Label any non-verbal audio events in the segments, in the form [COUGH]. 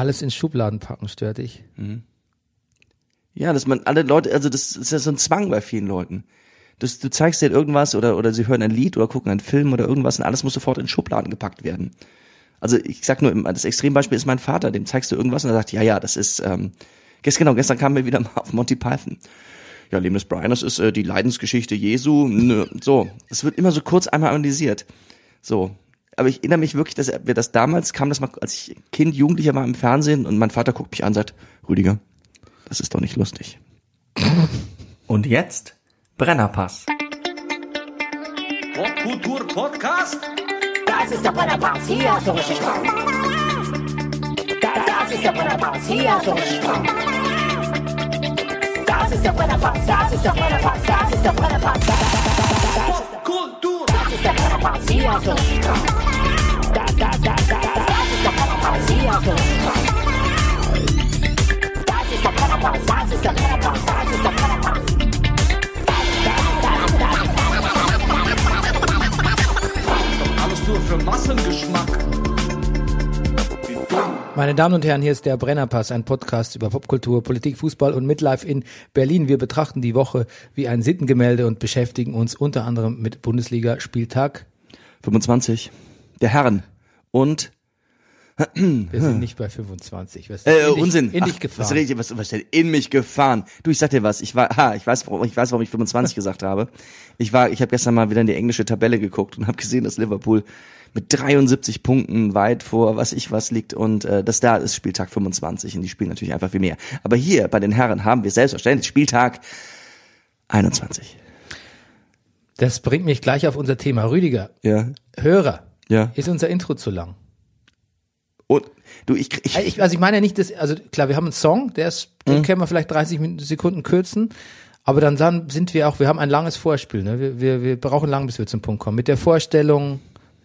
Alles in Schubladen packen stört dich. Ja, dass man alle Leute, also das ist ja so ein Zwang bei vielen Leuten. Das, du zeigst denen irgendwas oder, oder sie hören ein Lied oder gucken einen Film oder irgendwas und alles muss sofort in Schubladen gepackt werden. Also ich sag nur, das Extrembeispiel ist mein Vater, dem zeigst du irgendwas und er sagt, ja, ja, das ist, ähm, gestern, genau, gestern kamen wir wieder [LAUGHS] mal auf Monty Python. Ja, Leben des Brian, das ist äh, die Leidensgeschichte Jesu. Nö. So, es wird immer so kurz einmal analysiert. So, aber ich erinnere mich wirklich, dass wir das damals kam, das mal, als ich Kind, Jugendlicher war im Fernsehen und mein Vater guckt mich an und sagt, Rüdiger, das ist doch nicht lustig. Und jetzt Brennerpass. Popkultur Podcast? Das ist der Brennerpass, hier hast du richtig Spaß. Das, das ist der Brennerpass, hier hast du richtig Spaß. Das ist der Brennerpass, das ist der Brennerpass, das ist der Brennerpass. Das, das, das, Kultur! das ist der Brennerpass, hier hast du richtig Spaß. Meine Damen und Herren, hier ist der Brennerpass, ein Podcast über Popkultur, Politik, Fußball und Midlife in Berlin. Wir betrachten die Woche wie ein Sittengemälde und beschäftigen uns unter anderem mit Bundesliga-Spieltag. 25. Der Herren. Und Wir sind nicht bei 25. Was ist Äh, in dich, Unsinn. In dich Ach, gefahren. Was, rede ich, was, was denn in mich gefahren? Du, ich sag dir was. Ich war, ha, ich weiß, warum, ich weiß, warum ich 25 gesagt habe. Ich war, ich habe gestern mal wieder in die englische Tabelle geguckt und habe gesehen, dass Liverpool mit 73 Punkten weit vor was ich was liegt und äh, das da ist Spieltag 25 und die spielen natürlich einfach viel mehr. Aber hier bei den Herren haben wir selbstverständlich Spieltag 21. Das bringt mich gleich auf unser Thema. Rüdiger, Ja, Hörer, ja. ist unser Intro zu lang? Und du, ich, ich, Äh, Ich, also ich meine ja nicht, dass, also klar, wir haben einen Song, der ist, den Mhm. können wir vielleicht 30 Min- Sekunden kürzen, aber dann, dann sind wir auch, wir haben ein langes Vorspiel, ne? wir, wir, wir brauchen lang, bis wir zum Punkt kommen. Mit der Vorstellung,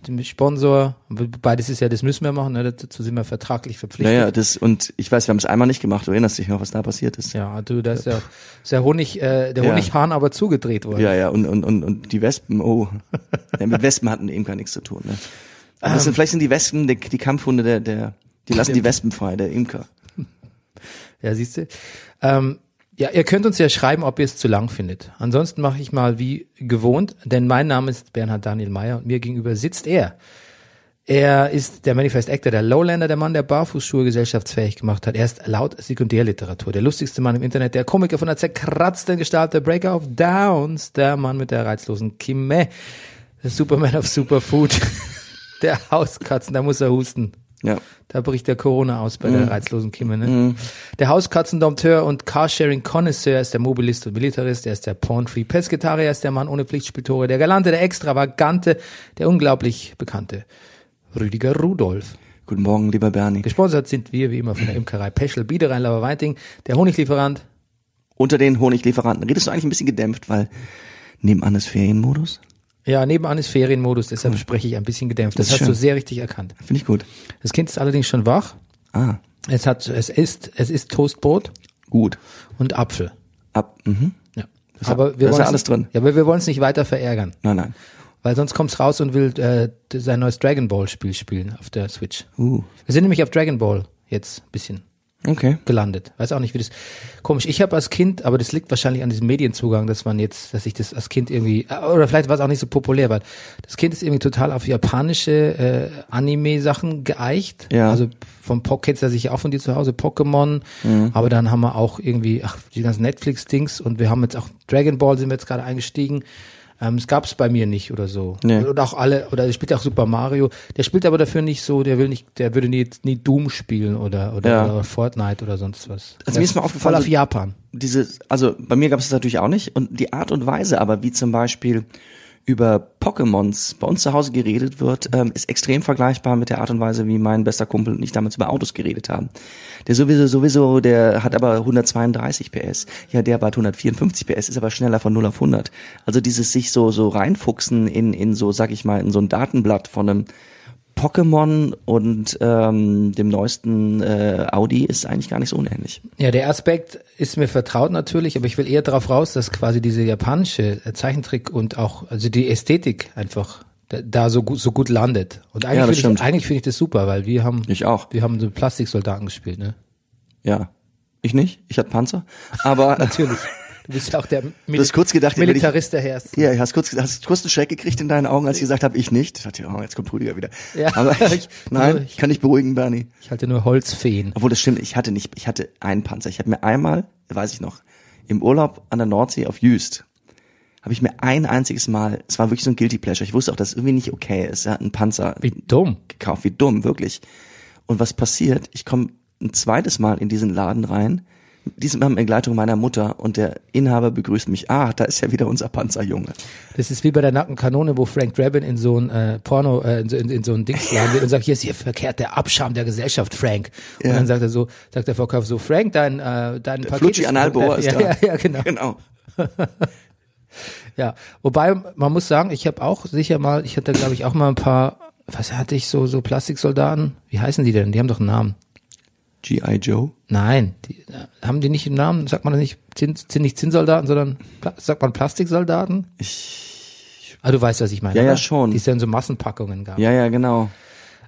dem Sponsor, beides ist ja, das müssen wir machen, ne? dazu sind wir vertraglich verpflichtet. naja, das und ich weiß, wir haben es einmal nicht gemacht. Du erinnerst dich noch, was da passiert ist? Ja, du, da ist ja, ist der Honig, äh, der Ja. Honighahn aber zugedreht worden. Ja, ja, und, und, und, und die Wespen, oh. ja, mit Wespen hatten eben gar nichts zu tun. Ne? Aber das sind, vielleicht sind die Wespen die, die Kampfhunde der, der, die lassen die Wespen frei, der Imker. Ja, siehst du. Ähm, ja, ihr könnt uns ja schreiben, ob ihr es zu lang findet. Ansonsten mache ich mal wie gewohnt, denn mein Name ist Bernhard Daniel Meyer und mir gegenüber sitzt er. Er ist der Manifest Actor, der Lowlander, der Mann, der Barfußschuhe gesellschaftsfähig gemacht hat. Er ist laut Sekundärliteratur der lustigste Mann im Internet, der Komiker von der zerkratzten Gestalt, der Breaker of Downs, der Mann mit der reizlosen Kimme, der Superman of Superfood, [LAUGHS] der Hauskatzen, da muss er husten. Ja. Da bricht der Corona aus bei Mhm. der reizlosen Kimme. Ne? Der Hauskatzendompteur und Carsharing-Connoisseur ist der Mobilist und Militarist, er ist der Porn-Free-Pesketarier, ist der Mann ohne Pflichtspieltore, der Galante, der Extravagante, der unglaublich Bekannte Rüdiger Rudolf. Guten Morgen, lieber Bernie. Gesponsert sind wir wie immer von der Imkerei Peschel, Biederein, Lauerweiting, der Honiglieferant. Unter den Honiglieferanten. Redest du eigentlich ein bisschen gedämpft, weil nebenan ist Ferienmodus? Ja, nebenan ist Ferienmodus, deshalb spreche ich ein bisschen gedämpft. Das, Das hast du schön. sehr richtig erkannt. Finde ich gut. Das Kind ist allerdings schon wach. Ah, Es hat, es ist, es ist Toastbrot gut. und Apfel. Ab, mhm. Ja. Das aber wir wollen's- ja alles drin. Ja, aber wir wollen es nicht weiter verärgern. Nein, nein. Weil sonst kommt's raus und will äh, sein neues Dragon Ball Spiel spielen auf der Switch. Uh, Wir sind nämlich auf Dragon Ball jetzt ein bisschen okay. gelandet. Weiß auch nicht, wie das komisch. Ich habe als Kind, aber das liegt wahrscheinlich an diesem Medienzugang, dass man jetzt, dass ich das als Kind irgendwie äh, oder vielleicht war es auch nicht so populär, weil das Kind ist irgendwie total auf japanische äh, Anime-Sachen geeicht. Ja. Also vom du ja sicher auch von dir zu Hause, Pokémon. Mhm. Aber dann haben wir auch irgendwie, ach, die ganzen Netflix-Dings und wir haben jetzt auch Dragon Ball sind wir jetzt gerade eingestiegen. Ähm, es gab's bei mir nicht oder so. Nee. Oder auch alle, oder der spielt auch Super Mario. Der spielt aber dafür nicht so, der will nicht, der würde nie, nie Doom spielen oder, oder, Ja. oder Fortnite oder sonst was. Also mir ist mal aufgefallen, Voll auf Japan. diese, also bei mir gab es das natürlich auch nicht. Und die Art und Weise aber, wie zum Beispiel über Pokémons bei uns zu Hause geredet wird, ähm, ist extrem vergleichbar mit der Art und Weise, wie mein bester Kumpel und ich damals über Autos geredet haben. Der sowieso, sowieso, der hat aber 132 PS. Ja, der war 154 PS, ist aber schneller von 0 auf 100. Also dieses sich so, so reinfuchsen in, in so, sag ich mal, in so ein Datenblatt von einem Pokémon und ähm, dem neuesten äh, Audi ist eigentlich gar nicht so unähnlich. Ja, der Aspekt ist mir vertraut natürlich, aber ich will eher darauf raus, dass quasi diese japanische äh, Zeichentrick und auch, also die Ästhetik einfach da, da so gut so gut landet. Und Ja, eigentlich das finde ich, eigentlich finde ich das super, weil wir haben Ich auch. wir haben so Plastiksoldaten gespielt, ne? Ja. Ich nicht, ich hatte Panzer. Aber [LAUGHS] Natürlich. Du bist ja auch der Mil hast kurz gedacht, wenn ich- Militarist der Herzen. Ja, hast kurz, hast kurz einen Schreck gekriegt in deinen Augen, als ich gesagt habe, ich nicht. Ich dachte, oh, jetzt kommt Rüdiger wieder. Ja. Aber [LAUGHS] ich, [LAUGHS] nein, ich- ich kann dich beruhigen, Bernie. Ich halte nur Holzfeen. Obwohl das stimmt, ich hatte nicht, ich hatte einen Panzer. Ich habe mir einmal, weiß ich noch, im Urlaub an der Nordsee auf Jüst, habe ich mir ein einziges Mal, es war wirklich so ein Guilty Pleasure, ich wusste auch, dass es irgendwie nicht okay ist, ja, einen Panzer Wie dumm. gekauft, wie dumm, wirklich. Und was passiert? Ich komme ein zweites Mal in diesen Laden rein, diesmal in Begleitung meiner Mutter und der Inhaber begrüßt mich. Ah, da ist ja wieder unser Panzerjunge. Das ist wie bei der nackten Kanone, wo Frank Drabin in so ein äh, Porno, äh, in, so, in, in so ein Dings geht und sagt, hier ist hier verkehrt der Abscham der Gesellschaft, Frank. Und Ja. dann sagt er so, sagt der Verkäufer so, Frank, dein, äh, dein Paket Flutschi ist- Analbohr ist ja, da. Ja, [LAUGHS] ja, genau. Genau. [LAUGHS] Ja, wobei man muss sagen, ich habe auch sicher mal, ich hatte glaube ich auch mal ein paar, was hatte ich so so Plastiksoldaten? Wie heißen die denn? Die haben doch einen Namen. G.I. Joe? Nein, die, haben die nicht einen Namen? Sagt man das nicht Zinn, nicht Zinnsoldaten, sondern sagt man Plastiksoldaten? Ich, Ah, du weißt, was ich meine. Ja, ja, oder? schon. Die es ja in so Massenpackungen gab. ja, ja, genau.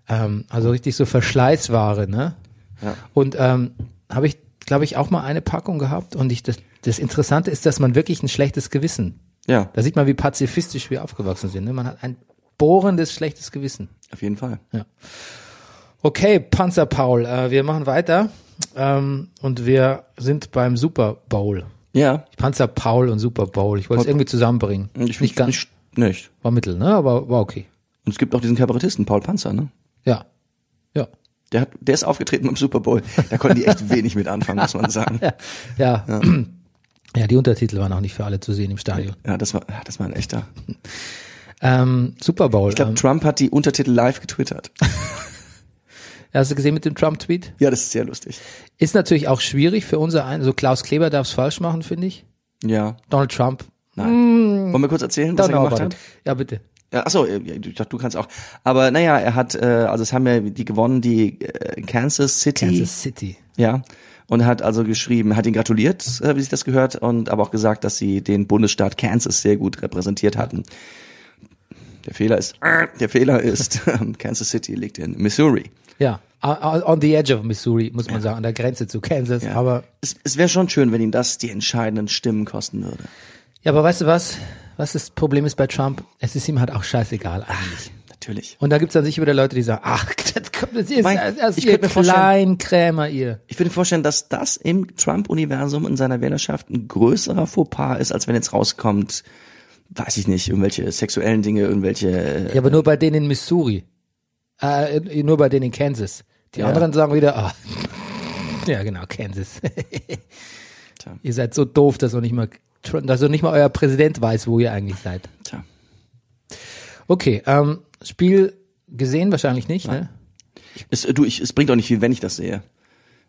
Ähm, also richtig so Verschleißware, ne? Ja. Und ähm, habe ich, glaube ich, auch mal eine Packung gehabt und ich das, das Interessante ist, dass man wirklich ein schlechtes Gewissen. Ja, Da sieht man, wie pazifistisch wir aufgewachsen sind. Ne? Man hat ein bohrendes schlechtes Gewissen. auf jeden Fall. Okay, Panzer Paul, äh, wir machen weiter ähm, und wir sind beim Super Bowl. Ja, Panzer Paul und Super Bowl. Ich wollte es irgendwie zusammenbringen. ich nicht ganz, nicht, nicht. war mittel, ne? Aber war okay. Und es gibt auch diesen Kabarettisten, Paul Panzer, ne? Ja, ja, Der hat, der ist aufgetreten beim Super Bowl. Da konnten die echt [LAUGHS] wenig mit anfangen, muss man sagen. ja. Ja, die Untertitel waren auch nicht für alle zu sehen im Stadion. Ja, das war, ja, das war ein echter. Ähm, Super Bowl. Ich glaube, ähm, Trump hat die Untertitel live getwittert. [LAUGHS] hast du gesehen mit dem Trump-Tweet? Ja, das ist sehr lustig. Ist natürlich auch schwierig für unser ein. Also Klaus Kleber darf es falsch machen, finde ich. Ja, Donald Trump. nein. Wollen wir kurz erzählen, was Dann er gemacht hat? Ja, bitte. Ja, achso, ich dachte, du kannst auch. Aber naja, er hat, äh, also es haben ja die gewonnen, die äh, Kansas City. Kansas City. Ja. Und hat also geschrieben, hat ihn gratuliert, äh, wie sich das gehört, und aber auch gesagt, dass sie den Bundesstaat Kansas sehr gut repräsentiert hatten. Der Fehler ist, der Fehler ist, [LAUGHS] Kansas City liegt in Missouri. Ja, on the edge of Missouri, muss man sagen, an der Grenze zu Kansas. Ja. Aber es, es wäre schon schön, wenn ihm das die entscheidenden Stimmen kosten würde. ja, aber weißt du was? Was das Problem ist bei Trump? Es ist ihm halt auch scheißegal eigentlich. Natürlich. Und da gibt's dann sicher wieder Leute, die sagen, ach, [LAUGHS] das, kommt, das ist Mein- das ich ihr Kleinkrämer, ihr. Ich würde mir vorstellen, dass das im Trump-Universum in seiner Wählerschaft ein größerer Fauxpas ist, als wenn jetzt rauskommt, weiß ich nicht, irgendwelche sexuellen Dinge, irgendwelche. äh, Ja, aber nur bei denen in Missouri. Äh, nur bei denen in Kansas. Die Ja. anderen sagen wieder, ah, [LAUGHS] ja genau, Kansas. [LAUGHS] Tja. ihr seid so doof, dass auch nicht mal, dass auch nicht mal euer Präsident weiß, wo ihr eigentlich seid. Tja. Okay, ähm, Spiel gesehen wahrscheinlich nicht, ne? Es, äh, du, ich, es bringt auch nicht viel, wenn ich das sehe.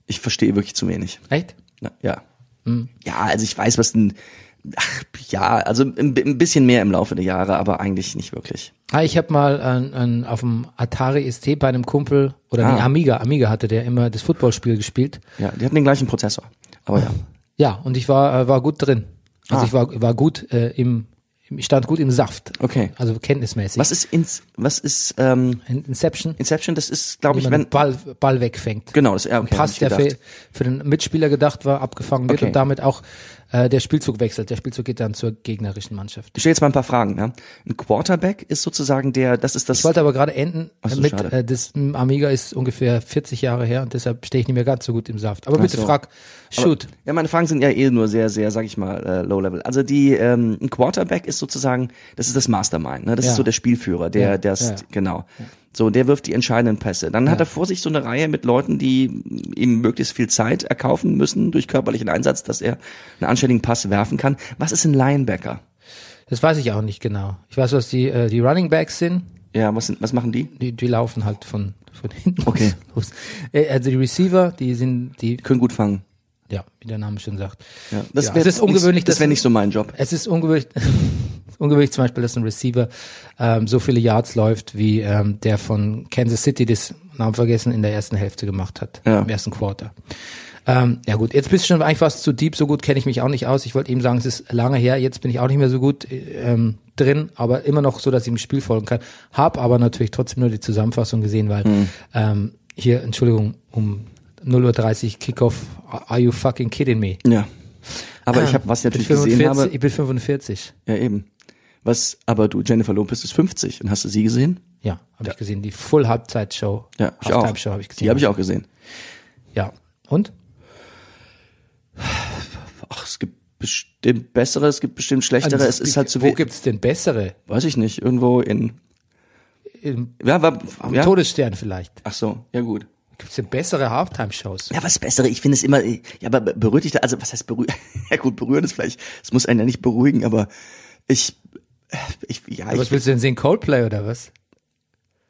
Ich verstehe wirklich zu wenig. Echt? Na, ja. Ja, also ich weiß, was ein. Ach, ja, also ein, bisschen mehr im Laufe der Jahre, aber eigentlich nicht wirklich. Ah, ich habe mal ein, ein, auf dem Atari ST bei einem Kumpel oder Ah. nee, Amiga, Amiga hatte der immer das Footballspiel gespielt. Ja, die hatten den gleichen Prozessor. Aber ja. Ja, und ich war äh, war gut drin. Also Ah. ich war war gut äh, im stand gut im Saft. Okay. Also kenntnismäßig. Was ist ins, was ist ähm, In- Inception? Inception? Das ist, glaube ich, wenn Ball, Ball wegfängt. genau das. Ja, okay, Pass, hab der für, für den Mitspieler gedacht war, abgefangen wird Okay. und damit auch äh, der Spielzug wechselt. Der Spielzug geht dann zur gegnerischen Mannschaft. Ich stelle jetzt mal ein paar Fragen. Ne? Ein Quarterback ist sozusagen der, das ist das. Ich wollte aber gerade enden so, mit, schade. äh, das Amiga ist ungefähr 40 Jahre her und deshalb stehe ich nicht mehr ganz so gut im Saft. Aber Ach bitte so. frag, shoot. Ja, meine Fragen sind ja eh nur sehr, sehr, sag ich mal, äh, low level. Also die, ähm, ein Quarterback ist sozusagen, das ist das Mastermind, ne? Das Ja. ist so der Spielführer, der, Ja, der ist, ja. genau. So, der wirft die entscheidenden Pässe. Dann hat er vor sich so eine Reihe mit Leuten, die ihm möglichst viel Zeit erkaufen müssen durch körperlichen Einsatz, dass er einen anständigen Pass werfen kann. Was ist ein Linebacker? Das weiß ich auch nicht genau. Ich weiß, was die, äh, die Running Backs sind. Ja, was, sind, was machen die? Die, die laufen halt von, von hinten Okay. [LAUGHS] los. Also die Receiver, die sind, die, Können gut fangen. ja, wie der Name schon sagt. Ja, das Ja, wär es ist ungewöhnlich, Nicht, das wäre nicht so mein Job. Es ist ungewöhnlich, [LAUGHS] ungewöhnlich zum Beispiel, dass ein Receiver ähm, so viele Yards läuft, wie ähm, der von Kansas City, das Namen vergessen, in der ersten Hälfte gemacht hat, Ja. im ersten Quarter. Ähm, ja gut, jetzt bist du schon eigentlich fast zu deep, so gut kenne ich mich auch nicht aus. Ich wollte eben sagen, es ist lange her, jetzt bin ich auch nicht mehr so gut ähm, drin, aber immer noch so, dass ich im Spiel folgen kann. Hab aber natürlich trotzdem nur die Zusammenfassung gesehen, weil Hm. ähm, hier, Entschuldigung, um 0.30 Uhr Kickoff, are you fucking kidding me? Ja. Aber ich habe, was ich natürlich gesehen 45, habe, Ich bin 45. ja eben. Was, aber du, Jennifer Lopez ist 50 und hast du sie gesehen? Ja, habe ich gesehen. Die Full Halbzeit Show. Ja, ich auch. Halftime Show habe ich gesehen. Die habe ich auch gesehen. Ja. Und? Ach, es gibt bestimmt bessere, es gibt bestimmt schlechtere. es ist halt zu Wo viel. gibt's denn bessere? Weiß ich nicht. Irgendwo in. Im, Ja, war, am ja. Todesstern vielleicht. Ach so, ja gut. Gibt's denn bessere Halftime-Shows? Ja, was bessere? Ich finde es immer, ja, aber berührt dich da, also was heißt berühren? [LAUGHS] Ja gut, berühren ist vielleicht, es muss einen ja nicht beruhigen, aber ich, ich, ja, Was ich, willst du denn sehen? Coldplay oder was?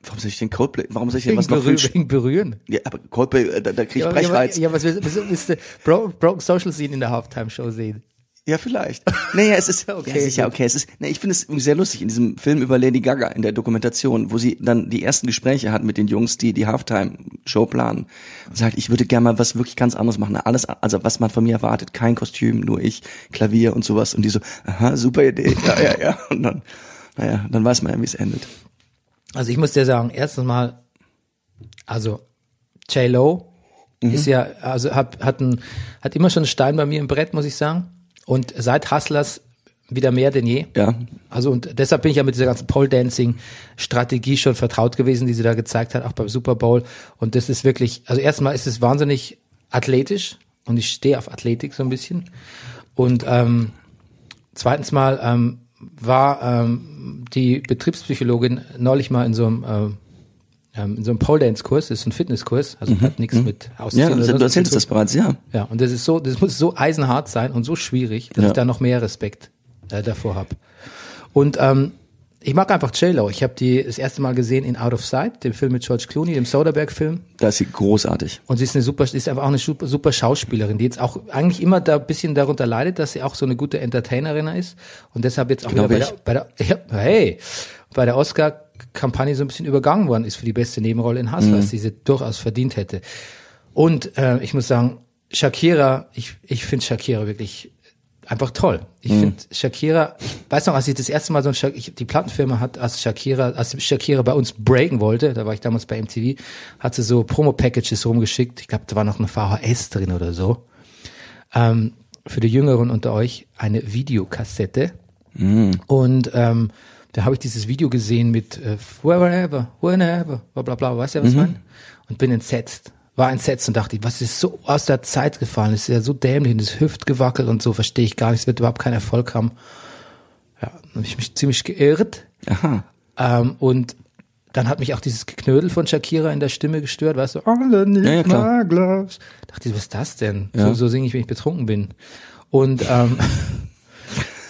warum soll ich den Coldplay, warum soll ich denn was noch berühren, viel, wegen Berühren. ja, aber Coldplay, äh, da, da krieg ich Ja, Brechreiz. ja, was willst, willst, willst du Bro, Broken Social Scene in der Halftime-Show sehen? Ja, vielleicht. Naja, es ist, Okay, [LAUGHS] okay, ja, sicher, okay, es ist, nee, ich finde es sehr lustig in diesem Film über Lady Gaga in der Dokumentation, wo sie dann die ersten Gespräche hat mit den Jungs, die die Halftime-Show planen. Und sagt, ich würde gerne mal was wirklich ganz anderes machen. Alles, also was man von mir erwartet, kein Kostüm, nur ich, Klavier und sowas. Und die so, aha, super Idee, ja, ja, ja. Und dann, naja, dann weiß man ja, wie es endet. Also ich muss dir sagen, erstens mal, also J-Lo Mhm. ist ja, also hat, hat, ein, hat immer schon einen Stein bei mir im Brett, muss ich sagen. Und seit Hustlers wieder mehr denn je. Ja. Also und deshalb bin ich ja mit dieser ganzen Pole Dancing Strategie schon vertraut gewesen, die sie da gezeigt hat, auch beim Super Bowl. Und das ist wirklich, also erstmal ist es wahnsinnig athletisch und ich stehe auf Athletik so ein bisschen. Und ähm, zweitens mal ähm, war ähm, die Betriebspsychologin neulich mal in so einem ähm, in so einem Pole Dance Kurs, das ist ein Fitnesskurs, also hat nichts mit Ja, Ausziehen oder du erzählst das bereits, ja. Ja, und das ist so, das muss so eisenhart sein und so schwierig, dass Ja. ich da noch mehr Respekt äh, davor habe. Und ähm, ich mag einfach J-Lo. Ich habe die das erste Mal gesehen in Out of Sight, dem Film mit George Clooney, dem Soderbergh-Film. Da ist sie großartig. Und sie ist eine super, ist einfach auch eine super, super Schauspielerin, die jetzt auch eigentlich immer da ein bisschen darunter leidet, dass sie auch so eine gute Entertainerin ist. Und deshalb jetzt auch Glaub wieder bei der, bei der, [LAUGHS] ja, hey, bei der Oscar-Kampagne so ein bisschen übergangen worden ist für die beste Nebenrolle in Hustlers, die sie durchaus verdient hätte. Und äh, ich muss sagen, Shakira, ich, ich finde Shakira wirklich einfach toll. Ich finde Shakira, ich weiß noch, als ich das erste Mal so ein Shak ich, die Plattenfirma hat, als Shakira, als Shakira bei uns breaken wollte, da war ich damals bei MTV, hat sie so Promo-Packages rumgeschickt. Ich glaube, da war noch eine VHS drin oder so. Ähm, für die Jüngeren unter euch eine Videokassette. Und ähm, da habe ich dieses Video gesehen mit äh, wherever, whenever, bla bla bla, weißt du, was ich meine? Und bin entsetzt. War entsetzt und dachte, was ist so aus der Zeit gefallen? Das ist ja so dämlich und das Hüftgewackel und so, verstehe ich gar nicht. Es wird überhaupt keinen Erfolg haben. Ja, dann habe ich mich ziemlich geirrt. Aha. Ähm, und dann hat mich auch dieses Geknödel von Shakira in der Stimme gestört, weißt du, underneath Ja, ja, klar. my gloves. Dachte ich, was ist das denn? Ja. So, so singe ich, wenn ich betrunken bin. Und ähm,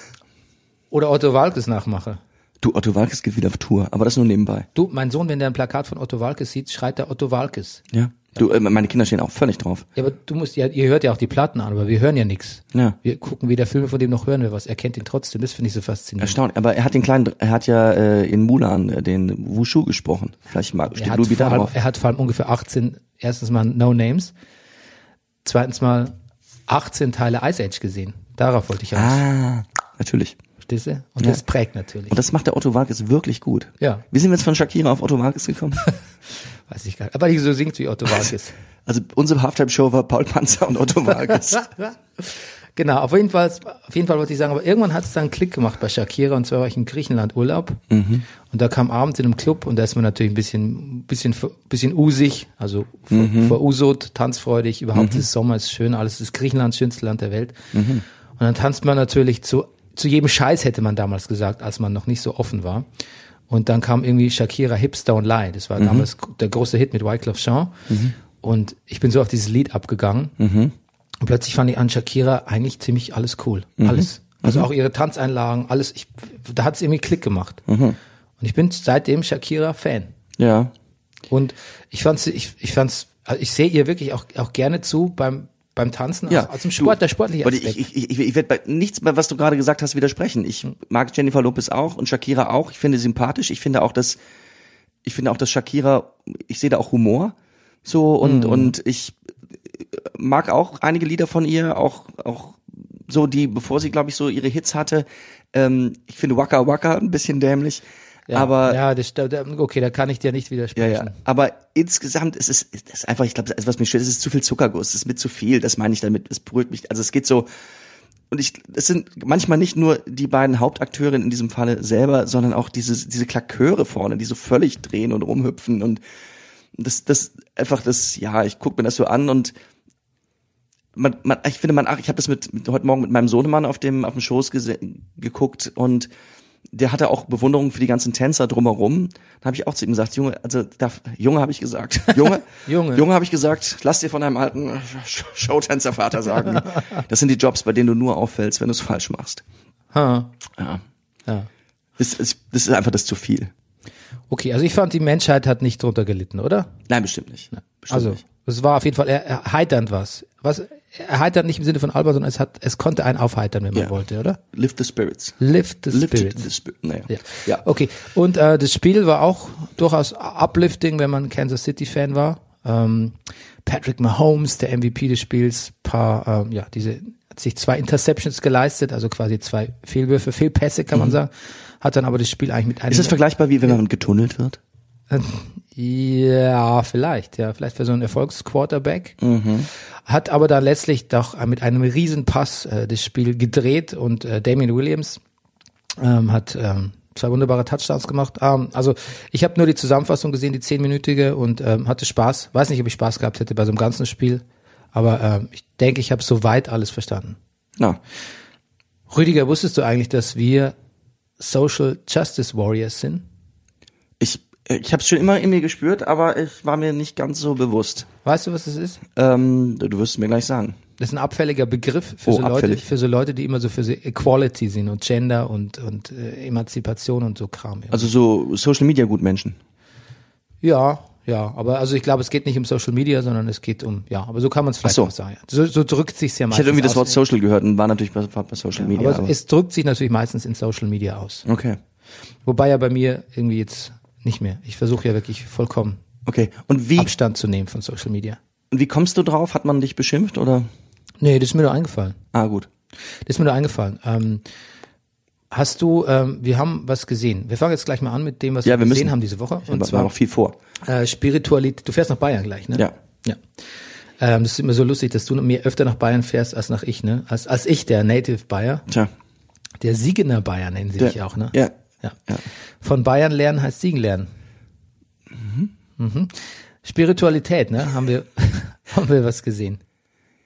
[LAUGHS] oder Otto Walkes nachmache. Du, Otto Walkes geht wieder auf Tour, aber das nur nebenbei. Du, mein Sohn, wenn der ein Plakat von Otto Walkes sieht, schreit er Otto Walkes. Ja. Du, äh, meine Kinder stehen auch völlig drauf. Ja, aber du musst ja, ihr hört ja auch die Platten an, aber wir hören ja nichts. Ja. Wir gucken weder Filme von dem noch hören wir was. Er kennt ihn trotzdem. Das finde ich so faszinierend. Erstaunt. Aber er hat den kleinen, er hat ja äh, in Mulan äh, den Wushu gesprochen. Vielleicht mal steht vor da drauf. er hat vor allem ungefähr 18, erstens mal No Names, zweitens mal 18 Teile Ice Age gesehen. Darauf wollte ich raus. Ah, natürlich. Verstehst du? Und Ja. das prägt natürlich. Und das macht der Otto Walkes wirklich gut. Ja. Wie sind wir jetzt von Shakira auf Otto Walkes gekommen? [LAUGHS] Weiß ich gar nicht. Aber die so singt wie Otto Walkes. [LAUGHS] Also unsere Halftime-Show war Paul Panzer und Otto Walkes. [LAUGHS] genau, auf jeden Fall, auf jeden Fall wollte ich sagen, aber irgendwann hat es dann einen Klick gemacht bei Shakira und zwar war ich in Griechenland Urlaub Mhm. und da kam abends in einem Club und da ist man natürlich ein bisschen, bisschen, bisschen usig, also Mhm. verusot, tanzfreudig, überhaupt ist Sommer, ist schön, alles ist Griechenland, schönste Land der Welt. Mhm. Und dann tanzt man natürlich zu, zu jedem Scheiß hätte man damals gesagt, als man noch nicht so offen war. Und dann kam irgendwie Shakira Hips Don't Lie. Das Mhm. war damals der große Hit mit Wyclef Jean. Und ich bin so auf dieses Lied abgegangen. Mhm. Und plötzlich fand ich an Shakira eigentlich ziemlich alles cool. Mhm. Alles. Also auch ihre Tanzeinlagen, alles. Ich, da hat es irgendwie Klick gemacht. Mhm. Und ich bin seitdem Shakira-Fan. ja. Und ich fand's, ich, ich fand's, also ich sehe ihr wirklich auch, auch gerne zu beim, beim Tanzen, Ja, also, im Sport, du, der sportliche Aspekt. Ich, ich, ich, ich werde bei nichts, was du gerade gesagt hast, widersprechen. Ich mag Jennifer Lopez auch und Shakira auch. Ich finde sie sympathisch. Ich finde auch, dass ich finde auch, dass Shakira, ich sehe da auch Humor. So und Mhm. und ich mag auch einige Lieder von ihr, auch auch so die, bevor sie, glaube ich, so ihre Hits hatte. Ähm, ich finde Waka Waka ein bisschen dämlich. Ja, aber ja, das, da- da- okay, da kann ich dir nicht ja, widersprechen. ja. Aber insgesamt ist es ist einfach, ich glaube, das, was mich stört, es ist zu viel Zuckerguss, es ist mit zu viel. Das meine ich damit. Es berührt mich. Also es geht so. Und ich, es sind manchmal nicht nur die beiden Hauptakteurinnen in diesem Falle selber, sondern auch diese diese Klaköre vorne, die so völlig drehen und rumhüpfen und das das einfach das. Ja, ich gucke mir das so an und man, man, ich finde man, ach, ich habe das mit, mit heute Morgen mit meinem Sohnemann auf dem auf dem Schoß geguckt und der hatte auch Bewunderung für die ganzen Tänzer drumherum. Da habe ich auch zu ihm gesagt, Junge, also darf, Junge habe ich gesagt, [LAUGHS] Junge, Junge. Junge habe ich gesagt, lass dir von deinem alten Sh- Showtänzervater sagen, [LAUGHS] das sind die Jobs, bei denen du nur auffällst, wenn du es falsch machst. Ha, Ja, ja. das ist, das ist einfach das zu viel. Okay, also ich fand, die Menschheit hat nicht drunter gelitten, oder? Nein, bestimmt nicht. Bestimmt Also, es war auf jeden Fall er- erheiternd was. Was erheiternd nicht im Sinne von albern, sondern es hat, es konnte einen aufheitern, wenn man Ja. wollte, oder? Lift the spirits. Lift the Lift spirits. the spirit. Naja. Ja. ja. Okay. Und äh, das Spiel war auch durchaus uplifting, wenn man Kansas City Fan war. Ähm, Patrick Mahomes, der MVP des Spiels, paar, ähm, ja, diese hat sich zwei Interceptions geleistet, also quasi zwei Fehlwürfe, Fehlpässe kann man sagen. Hat dann aber das Spiel eigentlich mit einem Ist das vergleichbar wie wenn man getunnelt wird? [LAUGHS] Ja, vielleicht, ja, vielleicht für so einen Erfolgsquarterback. Mhm. Hat aber dann letztlich doch äh, mit einem Riesenpass äh, das Spiel gedreht und äh, Damien Williams ähm, hat ähm, zwei wunderbare Touchdowns gemacht. Ähm, also ich habe nur die Zusammenfassung gesehen, die zehnminütige und ähm, hatte Spaß. Weiß nicht, ob ich Spaß gehabt hätte bei so einem ganzen Spiel, aber ähm, ich denke, ich habe soweit alles verstanden. Na, Rüdiger, wusstest du eigentlich, dass wir Social Justice Warriors sind? Ich, ich habe es schon immer in mir gespürt, aber ich war mir nicht ganz so bewusst. Weißt du, was das ist? Ähm, du wirst es mir gleich sagen. Das ist ein abfälliger Begriff für, Oh, so Leute, für so Leute, die immer so für so Equality sind und Gender und, und äh, Emanzipation und so Kram. Ja. Also so Social Media Gutmenschen. ja, ja, aber also ich glaube, es geht nicht um Social Media, sondern es geht um, ja, aber so kann man es vielleicht so. auch sagen. Ja. So, so drückt sich's ja Ich meistens hätte irgendwie das. Wort Social gehört und war natürlich bei, bei Social Media. aber es, es drückt sich natürlich meistens in Social Media aus. okay. Wobei ja bei mir irgendwie jetzt nicht mehr. Ich versuche ja wirklich vollkommen Okay. Und wie, Abstand zu nehmen von Social Media. und wie kommst du drauf? Hat man dich beschimpft oder? Nee, das ist mir nur eingefallen. Ah, gut. Das ist mir nur eingefallen. Ähm, hast du, ähm, wir haben was gesehen. Wir fangen jetzt gleich mal an mit dem, was Ja, wir, wir gesehen haben diese Woche. Und Und war zwar noch viel vor. äh, Spiritualität. Du fährst nach Bayern gleich, ne? Ja. Ja. Ähm, das ist immer so lustig, dass du mir öfter nach Bayern fährst als nach ich, ne? Als, als ich, der Native Bayer. Tja. Der Siegener Bayer nennen sie Der- dich auch, ne? Ja. Ja. Ja. Von Bayern lernen heißt Siegen lernen. Mhm. Spiritualität, ne? Haben wir, [LAUGHS] haben wir was gesehen.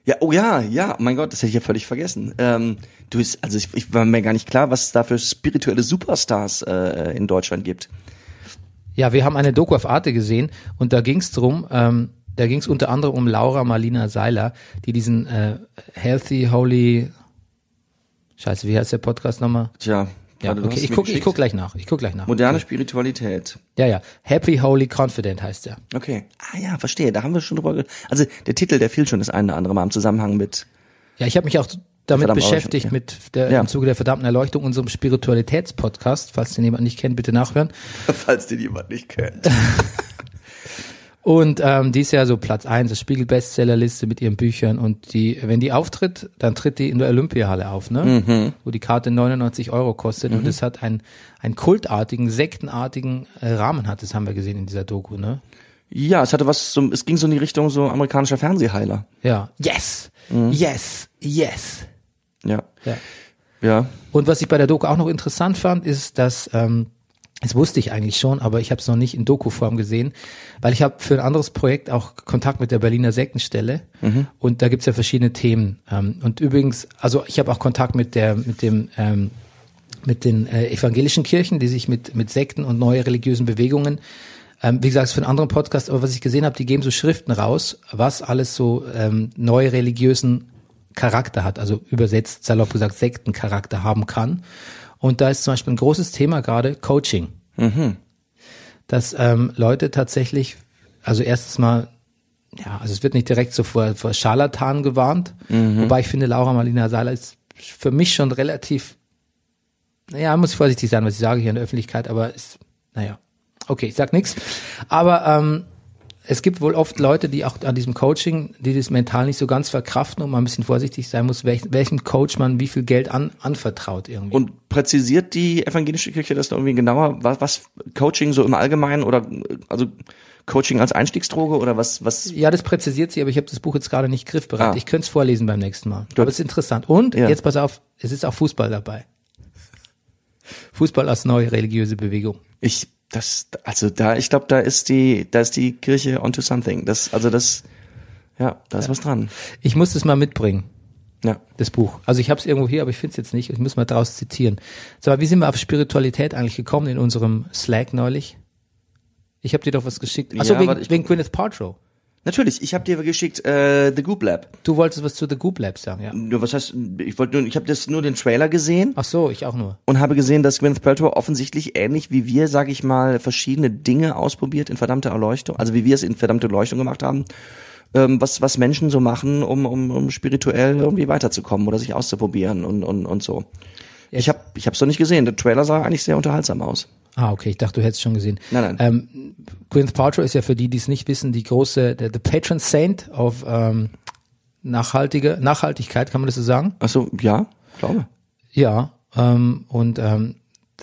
Ja, oh ja, ja, mein Gott, das hätte ich ja völlig vergessen. Ähm, du bist, also ich, ich war mir gar nicht klar, was es da für spirituelle Superstars äh, in Deutschland gibt. Ja, wir haben eine Doku auf Arte gesehen und da ging's drum, ähm, da ging's unter anderem um Laura Marlina Seiler, die diesen äh, Healthy Holy Scheiße, wie heißt der Podcast nochmal? Tja, Ja, okay, ich guck, ich guck gleich nach. Ich guck gleich nach. Moderne Okay. Spiritualität. Ja, ja. Happy Holy Confident heißt der. Okay. Ah ja, verstehe. Da haben wir schon drüber. Also der Titel, der fiel schon das eine oder andere Mal im Zusammenhang mit. Ja, ich habe mich auch damit beschäftigt Erleuchtung, mit der Ja. im Zuge der verdammten Erleuchtung unserem Spiritualitätspodcast, falls den jemand nicht kennt, bitte nachhören. [LAUGHS] Falls den jemand nicht kennt. [LAUGHS] Und ähm, die ist ja so Platz eins, das Spiegel-Bestsellerliste mit ihren Büchern. Und die, wenn die auftritt, dann tritt die in der Olympiahalle auf, ne? Wo die Karte 99 Euro kostet. Und es hat einen, einen kultartigen, sektenartigen äh, Rahmen hat. Das haben wir gesehen in dieser Doku, ne? Ja, es hatte was, so, es ging so in die Richtung so amerikanischer Fernsehheiler. Ja. Yes! Yes! Yes! Ja. Ja. Ja. Und was ich bei der Doku auch noch interessant fand, ist, dass ähm, das wusste ich eigentlich schon, aber ich habe es noch nicht in Doku-Form gesehen, weil ich habe für ein anderes Projekt auch Kontakt mit der Berliner Sektenstelle und da gibt's ja verschiedene Themen. Ähm, und übrigens, also ich habe auch Kontakt mit der, mit dem, ähm, mit den äh, evangelischen Kirchen, die sich mit mit Sekten und neue religiösen Bewegungen ähm, wie gesagt, für einen anderen Podcast, aber was ich gesehen habe, die geben so Schriften raus, was alles so ähm, neu religiösen Charakter hat, also übersetzt, salopp gesagt, Sektencharakter haben kann. Und da ist zum Beispiel ein großes Thema gerade Coaching. Dass ähm, Leute tatsächlich, also erstens mal, ja, also es wird nicht direkt so vor, vor Scharlatan gewarnt, wobei ich finde, Laura Marlina Seiler ist für mich schon relativ, naja, muss ich vorsichtig sein, was ich sage hier in der Öffentlichkeit, aber ist, naja, okay, ich sag nichts. Aber ähm, es gibt wohl oft Leute, die auch an diesem Coaching, die das mental nicht so ganz verkraften und man ein bisschen vorsichtig sein muss, welch, welchem Coach man wie viel Geld an, anvertraut irgendwie. Und präzisiert die evangelische Kirche das noch irgendwie genauer? Was, was Coaching so im Allgemeinen oder also Coaching als Einstiegsdroge oder was, was? ja, das präzisiert sie, aber ich habe das Buch jetzt gerade nicht griffbereit. Ah. Ich könnte es vorlesen beim nächsten Mal. Aber es ist interessant. Und Ja. jetzt pass auf, es ist auch Fußball dabei. Fußball als neue religiöse Bewegung. Ich, das, also da, ich glaube, da ist die, da ist die Kirche onto something. Das, also das, ja, da ist was dran. Ich muss das mal mitbringen. Ja. das Buch. Also ich habe es irgendwo hier, aber ich finde es jetzt nicht. Ich muss mal daraus zitieren. So, wie sind wir auf Spiritualität eigentlich gekommen in unserem Slack neulich? Ich habe dir doch was geschickt. Achso, Ja, wegen, warte, wegen Gwyneth Paltrow. Natürlich, ich habe dir geschickt äh, The Goop Lab. Du wolltest was zu The Goop Lab sagen, ja. Nur was heißt, ich wollte nur, ich habe das nur den Trailer gesehen Ach so, ich auch nur. und habe gesehen, dass Gwyneth Paltrow offensichtlich ähnlich wie wir, sage ich mal, verschiedene Dinge ausprobiert in verdammte Erleuchtung, also wie wir es in verdammte Erleuchtung gemacht haben, ähm, was was Menschen so machen, um um, um spirituell irgendwie weiterzukommen oder sich auszuprobieren und und und so. Ich habe ich habe es noch nicht gesehen. Der Trailer sah eigentlich sehr unterhaltsam aus. Ah, okay, ich dachte, du hättest schon gesehen. Nein, nein. Ähm, Gwyneth Paltrow ist ja für die, die es nicht wissen, die große, der, the Patron Saint auf ähm, nachhaltige Nachhaltigkeit, kann man das so sagen? Ach so, ja, glaube. Ja, ähm, und ähm,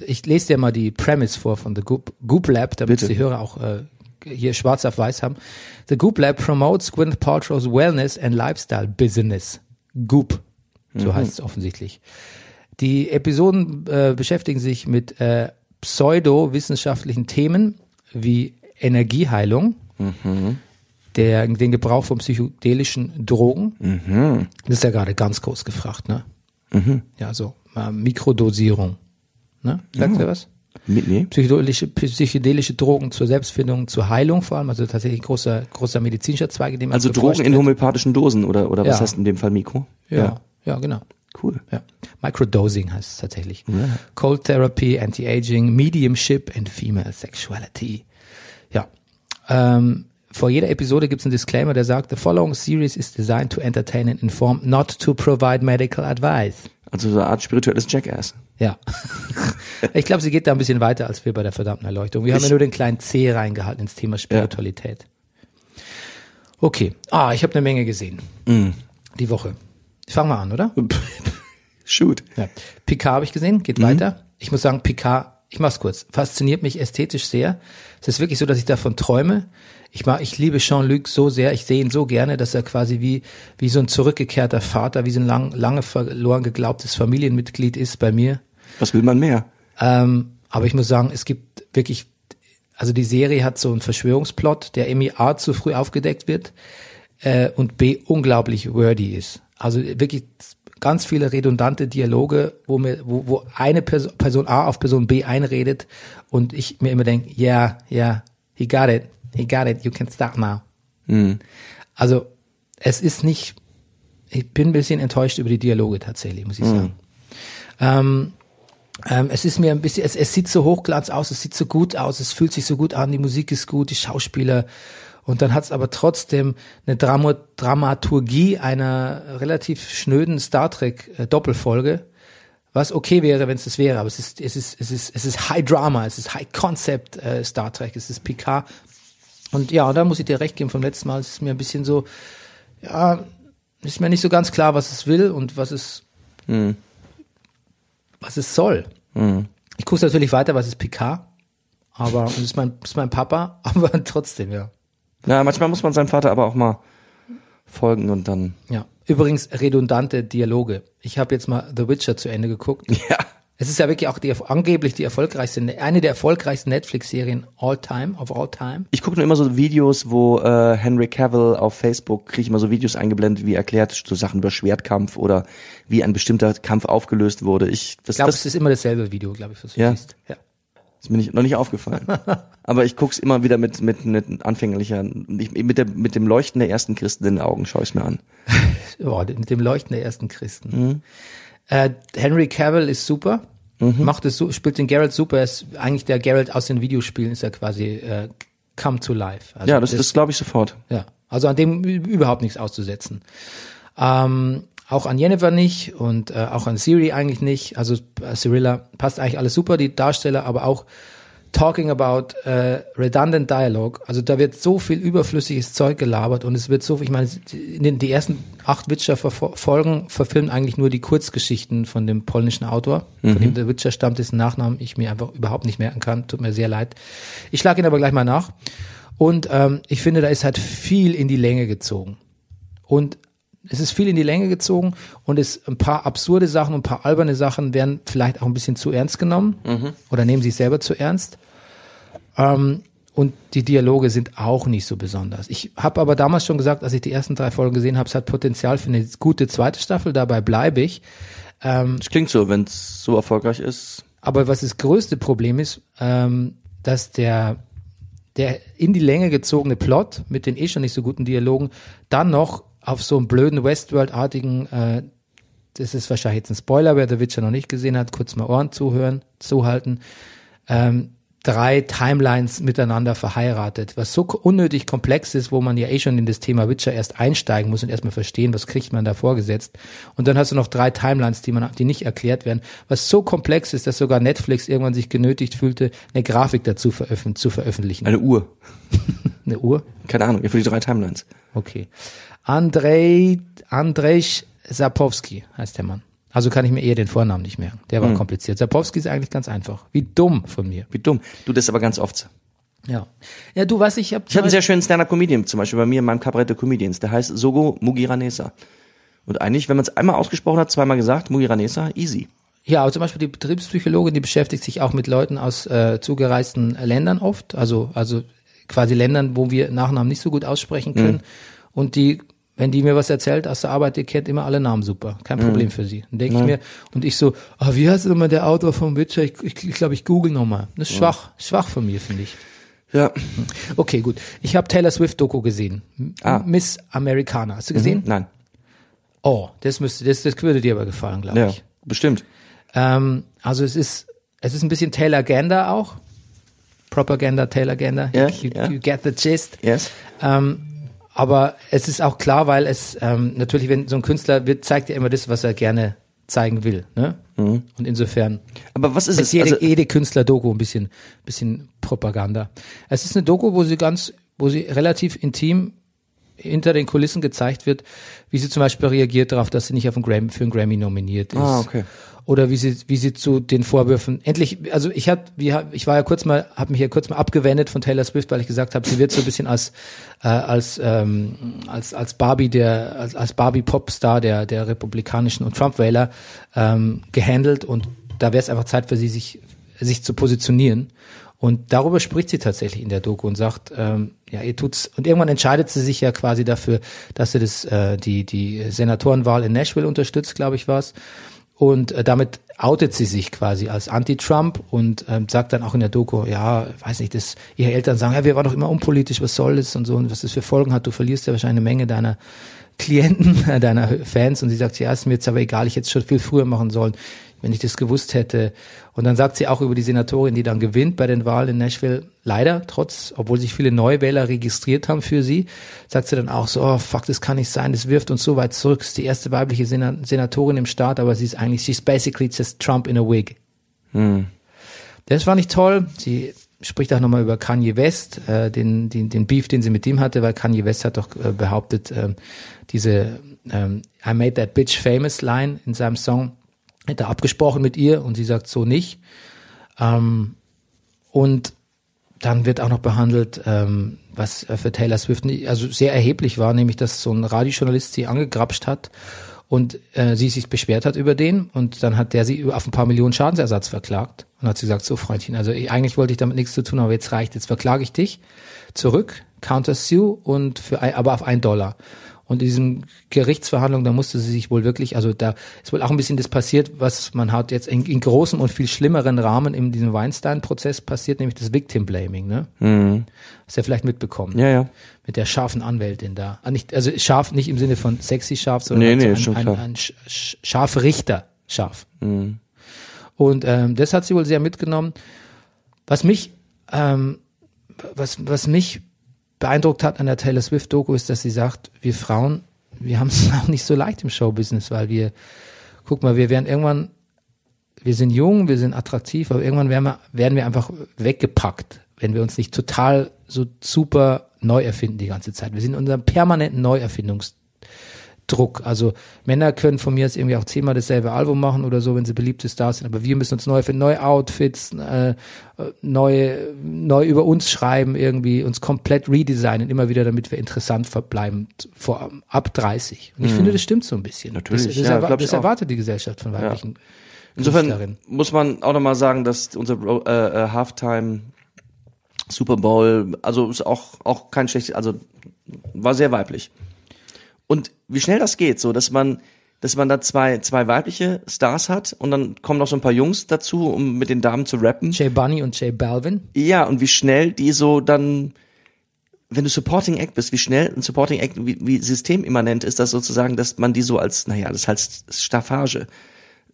ich lese dir mal die Premise vor von The Goop, Goop Lab, damit Bitte. die Hörer auch äh, hier schwarz auf weiß haben. The Goop Lab promotes Gwyneth Paltrow's Wellness and Lifestyle Business. Goop, so heißt es offensichtlich. Die Episoden äh, beschäftigen sich mit äh, pseudo-wissenschaftlichen Themen wie Energieheilung, der, den Gebrauch von psychedelischen Drogen. Das ist ja gerade ganz groß gefragt, ne? Ja, so äh, Mikrodosierung. Ne? Sagt ihr was? Nee. Psychedelische, psychedelische Drogen zur Selbstfindung, zur Heilung vor allem, also tatsächlich ein großer, großer medizinischer Zweig, in dem Also Drogen in homöopathischen Dosen oder oder was Ja. heißt in dem Fall Mikro? Ja, ja, genau. Cool. Ja. Microdosing heißt es tatsächlich. Cold Therapy, Anti-Aging, Mediumship and Female Sexuality. Ja. Ähm, vor jeder Episode gibt es einen Disclaimer, der sagt, the following series is designed to entertain and inform, not to provide medical advice. Also so eine Art spirituelles Jackass. Ja. [LAUGHS] ich glaube, sie geht da ein bisschen weiter als wir bei der verdammten Erleuchtung. Wir haben ja nur den kleinen C reingehalten ins Thema Spiritualität. Okay. Ah, ich habe eine Menge gesehen. Mm. Die Woche. Fangen wir an, oder? [LAUGHS] Shoot. Ja. Picard habe ich gesehen, geht weiter. Ich muss sagen, Picard, ich mach's kurz, fasziniert mich ästhetisch sehr. Es ist wirklich so, dass ich davon träume. Ich mag, ich liebe Jean-Luc so sehr, ich sehe ihn so gerne, dass er quasi wie, wie so ein zurückgekehrter Vater, wie so ein lang, lange verloren geglaubtes Familienmitglied ist bei mir. Was will man mehr? Ähm, aber ich muss sagen, es gibt wirklich, also die Serie hat so einen Verschwörungsplot, der irgendwie A zu früh aufgedeckt wird äh, und B unglaublich wordy ist. Also wirklich ganz viele redundante Dialoge, wo mir, wo, wo eine Person, Person A auf Person B einredet und ich mir immer denke, yeah, yeah, he got it, he got it, you can start now. Also es ist nicht, ich bin ein bisschen enttäuscht über die Dialoge tatsächlich, muss ich sagen. Ähm, ähm, es ist mir ein bisschen, es, es sieht so hochglanz aus, es sieht so gut aus, es fühlt sich so gut an, die Musik ist gut, die Schauspieler. Und dann hat es aber trotzdem eine Drama Dramaturgie einer relativ schnöden Star Trek äh, Doppelfolge, was okay wäre, wenn es das wäre. Aber es ist, es ist, es ist, es ist High Drama, es ist High Concept äh, Star Trek, es ist Picard. Und ja, da muss ich dir recht geben vom letzten Mal. Es ist mir ein bisschen so, ja, ist mir nicht so ganz klar, was es will und was es, was es soll. Ich gucke natürlich weiter, was ist Picard, aber und das ist mein, das ist mein Papa, [LAUGHS] aber trotzdem, ja. Ja, manchmal muss man seinem Vater aber auch mal folgen und dann. Ja. Übrigens redundante Dialoge. Ich habe jetzt mal The Witcher zu Ende geguckt. [LAUGHS] Ja. Es ist ja wirklich auch die angeblich die erfolgreichste, eine der erfolgreichsten Netflix-Serien all time, of all time. Ich gucke nur immer so Videos, wo äh, Henry Cavill auf Facebook kriege ich immer so Videos eingeblendet, wie erklärt so Sachen über Schwertkampf oder wie ein bestimmter Kampf aufgelöst wurde. Ich das, Ich glaube, es ist immer dasselbe Video, glaube ich, was du Ja. siehst. Ja. Ist mir nicht, noch nicht aufgefallen. [LAUGHS] Aber ich guck's immer wieder mit mit mit anfänglicher ich, mit der mit dem Leuchten der ersten Christen in den Augen schaue ich's mir an. Ja, [LAUGHS] mit dem Leuchten der ersten Christen. Mhm. Äh, Henry Cavill ist super, macht es so, spielt den Geralt super. Er ist eigentlich der Geralt aus den Videospielen ist er quasi äh, come to life. Also Ja, das das glaube ich sofort. Ja, also an dem überhaupt nichts auszusetzen. Ähm, auch an Jennifer nicht und äh, auch an Siri eigentlich nicht. Also äh, Cyrilla passt eigentlich alles super, die Darsteller, aber auch talking about äh, redundant dialogue. Also da wird so viel überflüssiges Zeug gelabert und es wird so, ich meine, in den die ersten acht Witcher-Folgen verfilmen eigentlich nur die Kurzgeschichten von dem polnischen Autor, von dem der Witcher stammt, dessen Nachnamen ich mir einfach überhaupt nicht merken kann. Tut mir sehr leid. Ich schlage ihn aber gleich mal nach. Und ähm, ich finde, da ist halt viel in die Länge gezogen. Und es ist viel in die Länge gezogen und es ein paar absurde Sachen und ein paar alberne Sachen werden vielleicht auch ein bisschen zu ernst genommen oder nehmen sich selber zu ernst. Ähm, und die Dialoge sind auch nicht so besonders. Ich habe aber damals schon gesagt, als ich die ersten drei Folgen gesehen habe, es hat Potenzial für eine gute zweite Staffel, dabei bleibe ich. Das klingt so, wenn es so erfolgreich ist. Aber was das größte Problem ist, ähm, dass der, der in die Länge gezogene Plot mit den eh schon nicht so guten Dialogen dann noch auf so einem blöden Westworld-artigen, äh, das ist wahrscheinlich jetzt ein Spoiler, wer The Witcher noch nicht gesehen hat, kurz mal Ohren zuhören, zuhalten, ähm, drei Timelines miteinander verheiratet, was so unnötig komplex ist, wo man ja eh schon in das Thema Witcher erst einsteigen muss und erstmal verstehen, was kriegt man da vorgesetzt. Und dann hast du noch drei Timelines, die man, die nicht erklärt werden, was so komplex ist, dass sogar Netflix irgendwann sich genötigt fühlte, eine Grafik dazu veröffent zu veröffentlichen. Eine Uhr. [LAUGHS] Eine Uhr? Keine Ahnung, für die drei Timelines. Okay. Andrei, Andrzej Sapowski heißt der Mann. Also kann ich mir eher den Vornamen nicht merken. Der war kompliziert. Sapowski ist eigentlich ganz einfach. Wie dumm von mir. Wie dumm. Du, das aber ganz oft so. Ja. Ja, du weißt, ich habe Ich habe einen sehr schönen Stand-Up-Comedian, zum Beispiel bei mir in meinem Kabarett der Comedians. Der heißt Sogo Mugiranesa. Und eigentlich, wenn man es einmal ausgesprochen hat, zweimal gesagt, Mugiranesa, easy. Ja, aber zum Beispiel die Betriebspsychologin, die beschäftigt sich auch mit Leuten aus äh, zugereisten Ländern oft, also also quasi Ländern, wo wir Nachnamen nicht so gut aussprechen können. Und die, wenn die mir was erzählt aus der Arbeit, die kennt immer alle Namen super, kein Problem für sie. Dann denke ich mir, und ich so, ah, wie heißt nochmal der Autor vom Witcher? Ich glaube, ich, glaub, ich google nochmal. Das ist schwach, schwach von mir, finde ich. Ja. Okay, gut. Ich habe Taylor Swift Doku gesehen. Ah. Miss Americana. Hast du gesehen? Nein. Oh, das müsste, das, das würde dir aber gefallen, glaube Ja, ich. bestimmt. Ähm, also es ist, es ist ein bisschen Taylor Gander auch. Propaganda, Taylor Gander. Ja, you, ja. you get the gist. Yes. Ähm, aber es ist auch klar, weil es ähm, natürlich, wenn so ein Künstler wird, zeigt er immer das, was er gerne zeigen will. Ne? Und insofern Aber was ist ist es? jede, Also, jede Künstler-Doku ein bisschen, bisschen Propaganda. Es ist eine Doku, wo sie ganz, wo sie relativ intim hinter den Kulissen gezeigt wird, wie sie zum Beispiel reagiert darauf, dass sie nicht auf einen Grammy, für einen Grammy nominiert ist. Ah, okay. Oder wie sie, wie sie zu den Vorwürfen endlich, also ich hat, wie, hab- ich war ja kurz mal, habe mich ja kurz mal abgewendet von Taylor Swift, weil ich gesagt habe, sie wird so ein bisschen als äh, als ähm, als als Barbie der als, als Barbie Popstar der der republikanischen und Trump Wähler ähm, gehandelt und da wäre es einfach Zeit für sie sich sich zu positionieren. Und darüber spricht sie tatsächlich in der Doku und sagt, ähm, ja, ihr tut's. Und irgendwann entscheidet sie sich ja quasi dafür, dass sie das, äh, die, die Senatorenwahl in Nashville unterstützt, glaube ich, war's. Und äh, damit outet sie sich quasi als Anti-Trump und ähm, sagt dann auch in der Doku, ja, weiß nicht, dass ihre Eltern sagen, ja, wir waren doch immer unpolitisch, was soll das und so und was das für Folgen hat, du verlierst ja wahrscheinlich eine Menge deiner Klienten, [LAUGHS] deiner Fans. Und sie sagt, ja, ist mir jetzt aber egal, ich hätte es schon viel früher machen sollen, wenn ich das gewusst hätte. Und dann sagt sie auch über die Senatorin, die dann gewinnt bei den Wahlen in Nashville, leider, trotz, obwohl sich viele Neuwähler registriert haben für sie, sagt sie dann auch so, oh fuck, das kann nicht sein, das wirft uns so weit zurück, ist die erste weibliche Sena Senatorin im Staat, aber sie ist eigentlich, she's basically just Trump in a wig. Das fand ich toll. Sie spricht auch nochmal über Kanye West, äh, den, den, den Beef, den sie mit ihm hatte, weil Kanye West hat doch äh, behauptet, ähm, diese ähm, I made that bitch famous Line in seinem Song hätte abgesprochen mit ihr und sie sagt so nicht. Ähm, und dann wird auch noch behandelt, ähm, was für Taylor Swift also sehr erheblich war, nämlich dass so ein Radiojournalist sie angegrapscht hat und äh, sie sich beschwert hat über den und dann hat der sie auf ein paar Millionen Schadensersatz verklagt und hat sie gesagt, so Freundchen, also ich, eigentlich wollte ich damit nichts zu tun, aber jetzt reicht, jetzt verklage ich dich zurück, counter sue und für ein, aber auf ein Dollar. Und in diesen Gerichtsverhandlungen, da musste sie sich wohl wirklich, also da ist wohl auch ein bisschen das passiert, was man hat jetzt in, in großem und viel schlimmeren Rahmen in diesem Weinstein-Prozess passiert, nämlich das Victim Blaming, ne? Hast du ja vielleicht mitbekommen. ja, ja. Mit der scharfen Anwältin da. Ah, nicht, also scharf nicht im Sinne von sexy scharf, sondern Nee, also nee, ein, schon ein, ein, sch- sch- scharfe Richter scharf. Und ähm, das hat sie wohl sehr mitgenommen. Was mich, ähm, was, was mich beeindruckt hat an der Taylor Swift Doku ist, dass sie sagt, wir Frauen, wir haben es [LAUGHS] auch nicht so leicht im Showbusiness, weil wir, guck mal, wir werden irgendwann wir sind jung, wir sind attraktiv, aber irgendwann werden wir, werden wir einfach weggepackt, wenn wir uns nicht total so super neu erfinden die ganze Zeit. Wir sind in unserem permanenten Neuerfindungsdruck. Also Männer können von mir jetzt irgendwie auch zehnmal dasselbe Album machen oder so, wenn sie beliebte Stars sind, aber wir müssen uns neu erfinden, neue Outfits, äh, neu, neu über uns schreiben, irgendwie uns komplett redesignen, immer wieder, damit wir interessant verbleiben vor ab 30. Und ich finde, das stimmt so ein bisschen. Natürlich, das, das, ja, erwa- glaub ich das erwartet die Gesellschaft von weiblichen Insofern Künstlerinnen. muss man auch nochmal sagen, dass unser äh, äh, Halftime Super Bowl, also ist auch, auch kein schlechtes, also war sehr weiblich. Und wie schnell das geht, so dass man, dass man da zwei, zwei weibliche Stars hat und dann kommen noch so ein paar Jungs dazu, um mit den Damen zu rappen. Jay Bunny und Jay Balvin. Ja, und wie schnell die so dann, wenn du Supporting Act bist, wie schnell ein Supporting Act, wie, wie systemimmanent ist das sozusagen, dass man die so als, naja, das heißt Staffage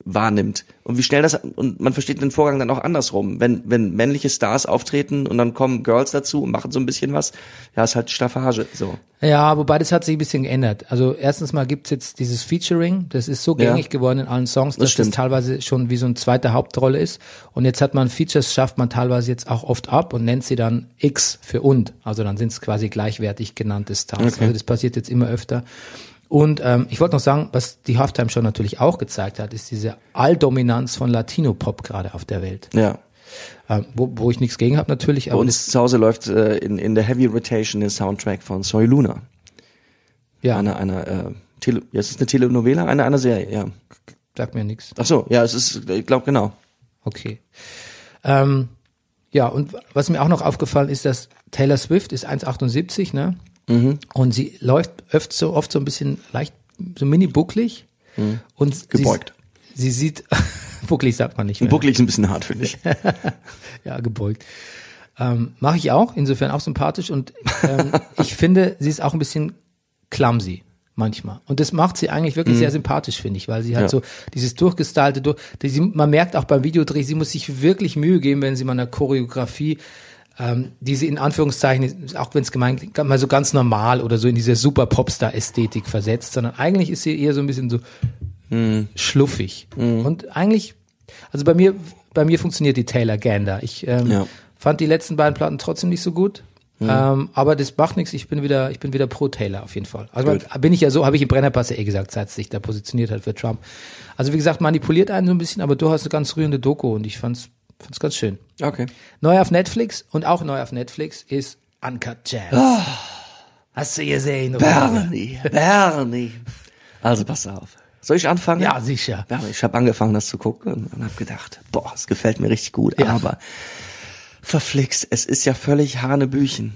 wahrnimmt. Und wie schnell das, und man versteht den Vorgang dann auch andersrum. Wenn, wenn männliche Stars auftreten und dann kommen Girls dazu und machen so ein bisschen was, ja, ist halt Staffage, so. Ja, wobei das hat sich ein bisschen geändert. Also erstens mal gibt's jetzt dieses Featuring, das ist so Ja. gängig geworden in allen Songs, dass das, stimmt. teilweise schon wie so eine zweite Hauptrolle ist. Und jetzt hat man Features, schafft man teilweise jetzt auch oft ab und nennt sie dann X für und. Also dann sind es quasi gleichwertig genannte Stars. Okay. Also das passiert jetzt immer öfter. Und ähm, ich wollte noch sagen, was die Halftime Show natürlich auch gezeigt hat, ist diese Alldominanz von Latino-Pop gerade auf der Welt. Ja. Ähm, wo, wo ich nichts gegen habe natürlich, Bei aber uns zu Hause läuft äh, in, in der Heavy Rotation der Soundtrack von Soy Luna. ja, Einer, einer, äh, Tele, ja, es ist eine Telenovela, einer, einer Serie, ja. sagt mir nichts. Ach so, ja, es ist, ich glaube genau. Okay. Ähm, ja, und was mir auch noch aufgefallen ist, dass Taylor Swift ist 1,78, ne? Mhm. Und sie läuft oft so, oft so ein bisschen leicht, so mini bucklig. Und Mhm. Gebeugt. Sie, sie sieht, [LAUGHS] bucklig sagt man nicht mehr. Bucklig ist ein bisschen hart, finde ich. [LAUGHS] Ja, gebeugt. Ähm, Mache ich auch, insofern auch sympathisch. Und ähm, [LAUGHS] ich finde, sie ist auch ein bisschen clumsy manchmal. Und das macht sie eigentlich wirklich sehr sympathisch, finde ich, weil sie Mhm. Ja. so dieses durchgestylte, durch, man merkt auch beim Videodreh, sie muss sich wirklich Mühe geben, wenn sie mal eine Choreografie, ähm, die sie in Anführungszeichen, auch wenn es gemeint mal so ganz normal oder so in diese super Popstar-Ästhetik versetzt, sondern eigentlich ist sie eher so ein bisschen so Mhm. schluffig. Und eigentlich, also bei mir, bei mir funktioniert die Taylor Gander. Ich ähm, Ja. fand die letzten beiden Platten trotzdem nicht so gut. Ähm, aber das macht nichts, ich bin wieder, ich bin wieder pro Taylor auf jeden Fall. Also Gut. bin ich ja so, habe ich im Brennerpass ja eh gesagt, seit sich da positioniert hat für Trump. Also wie gesagt, manipuliert einen so ein bisschen, aber du hast eine ganz rührende Doku und ich fand's, fand's ganz schön. Okay. Neu auf Netflix und auch neu auf Netflix ist Uncut Jazz. Hast du gesehen? oder? Bernie, Bernie. Also pass auf. Soll ich anfangen? Ja, sicher. Ja, ich habe angefangen, das zu gucken und habe gedacht, boah, es gefällt mir richtig gut, Ja. aber verflixt, es ist ja völlig Hanebüchen.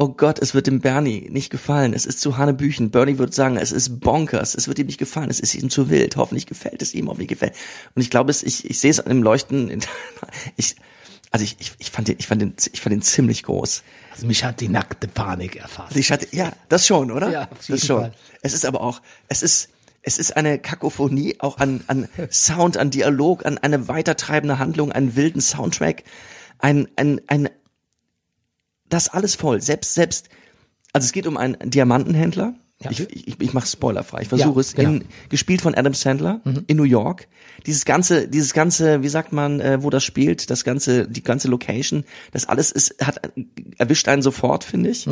Oh Gott, es wird dem Bernie nicht gefallen. Es ist zu Hanebüchen. Bernie wird sagen, es ist bonkers. Es wird ihm nicht gefallen. Es ist ihm zu wild. Hoffentlich gefällt es ihm. Hoffentlich gefällt. Und ich glaube, es, ich, ich sehe es an dem Leuchten. [LAUGHS] Ich, also ich, ich, ich fand den, ich fand den, ich fand den ziemlich groß. Also mich hat die nackte Panik erfasst. Ich hatte, ja, das schon, oder? Ja, auf jeden das schon. Fall. Es ist aber auch, es ist, es ist eine Kakophonie, auch an, an Sound, an Dialog, an eine weitertreibende Handlung, einen wilden Soundtrack, ein, ein, ein, das alles voll. Selbst, selbst, also es geht um einen Diamantenhändler. Ja. Ich, ich, ich mache spoilerfrei. Ich versuche Ja, es. genau. In, gespielt von Adam Sandler in New York. Dieses ganze, dieses ganze, wie sagt man, äh, wo das spielt, das ganze, die ganze Location, das alles ist, hat erwischt einen sofort, finde ich.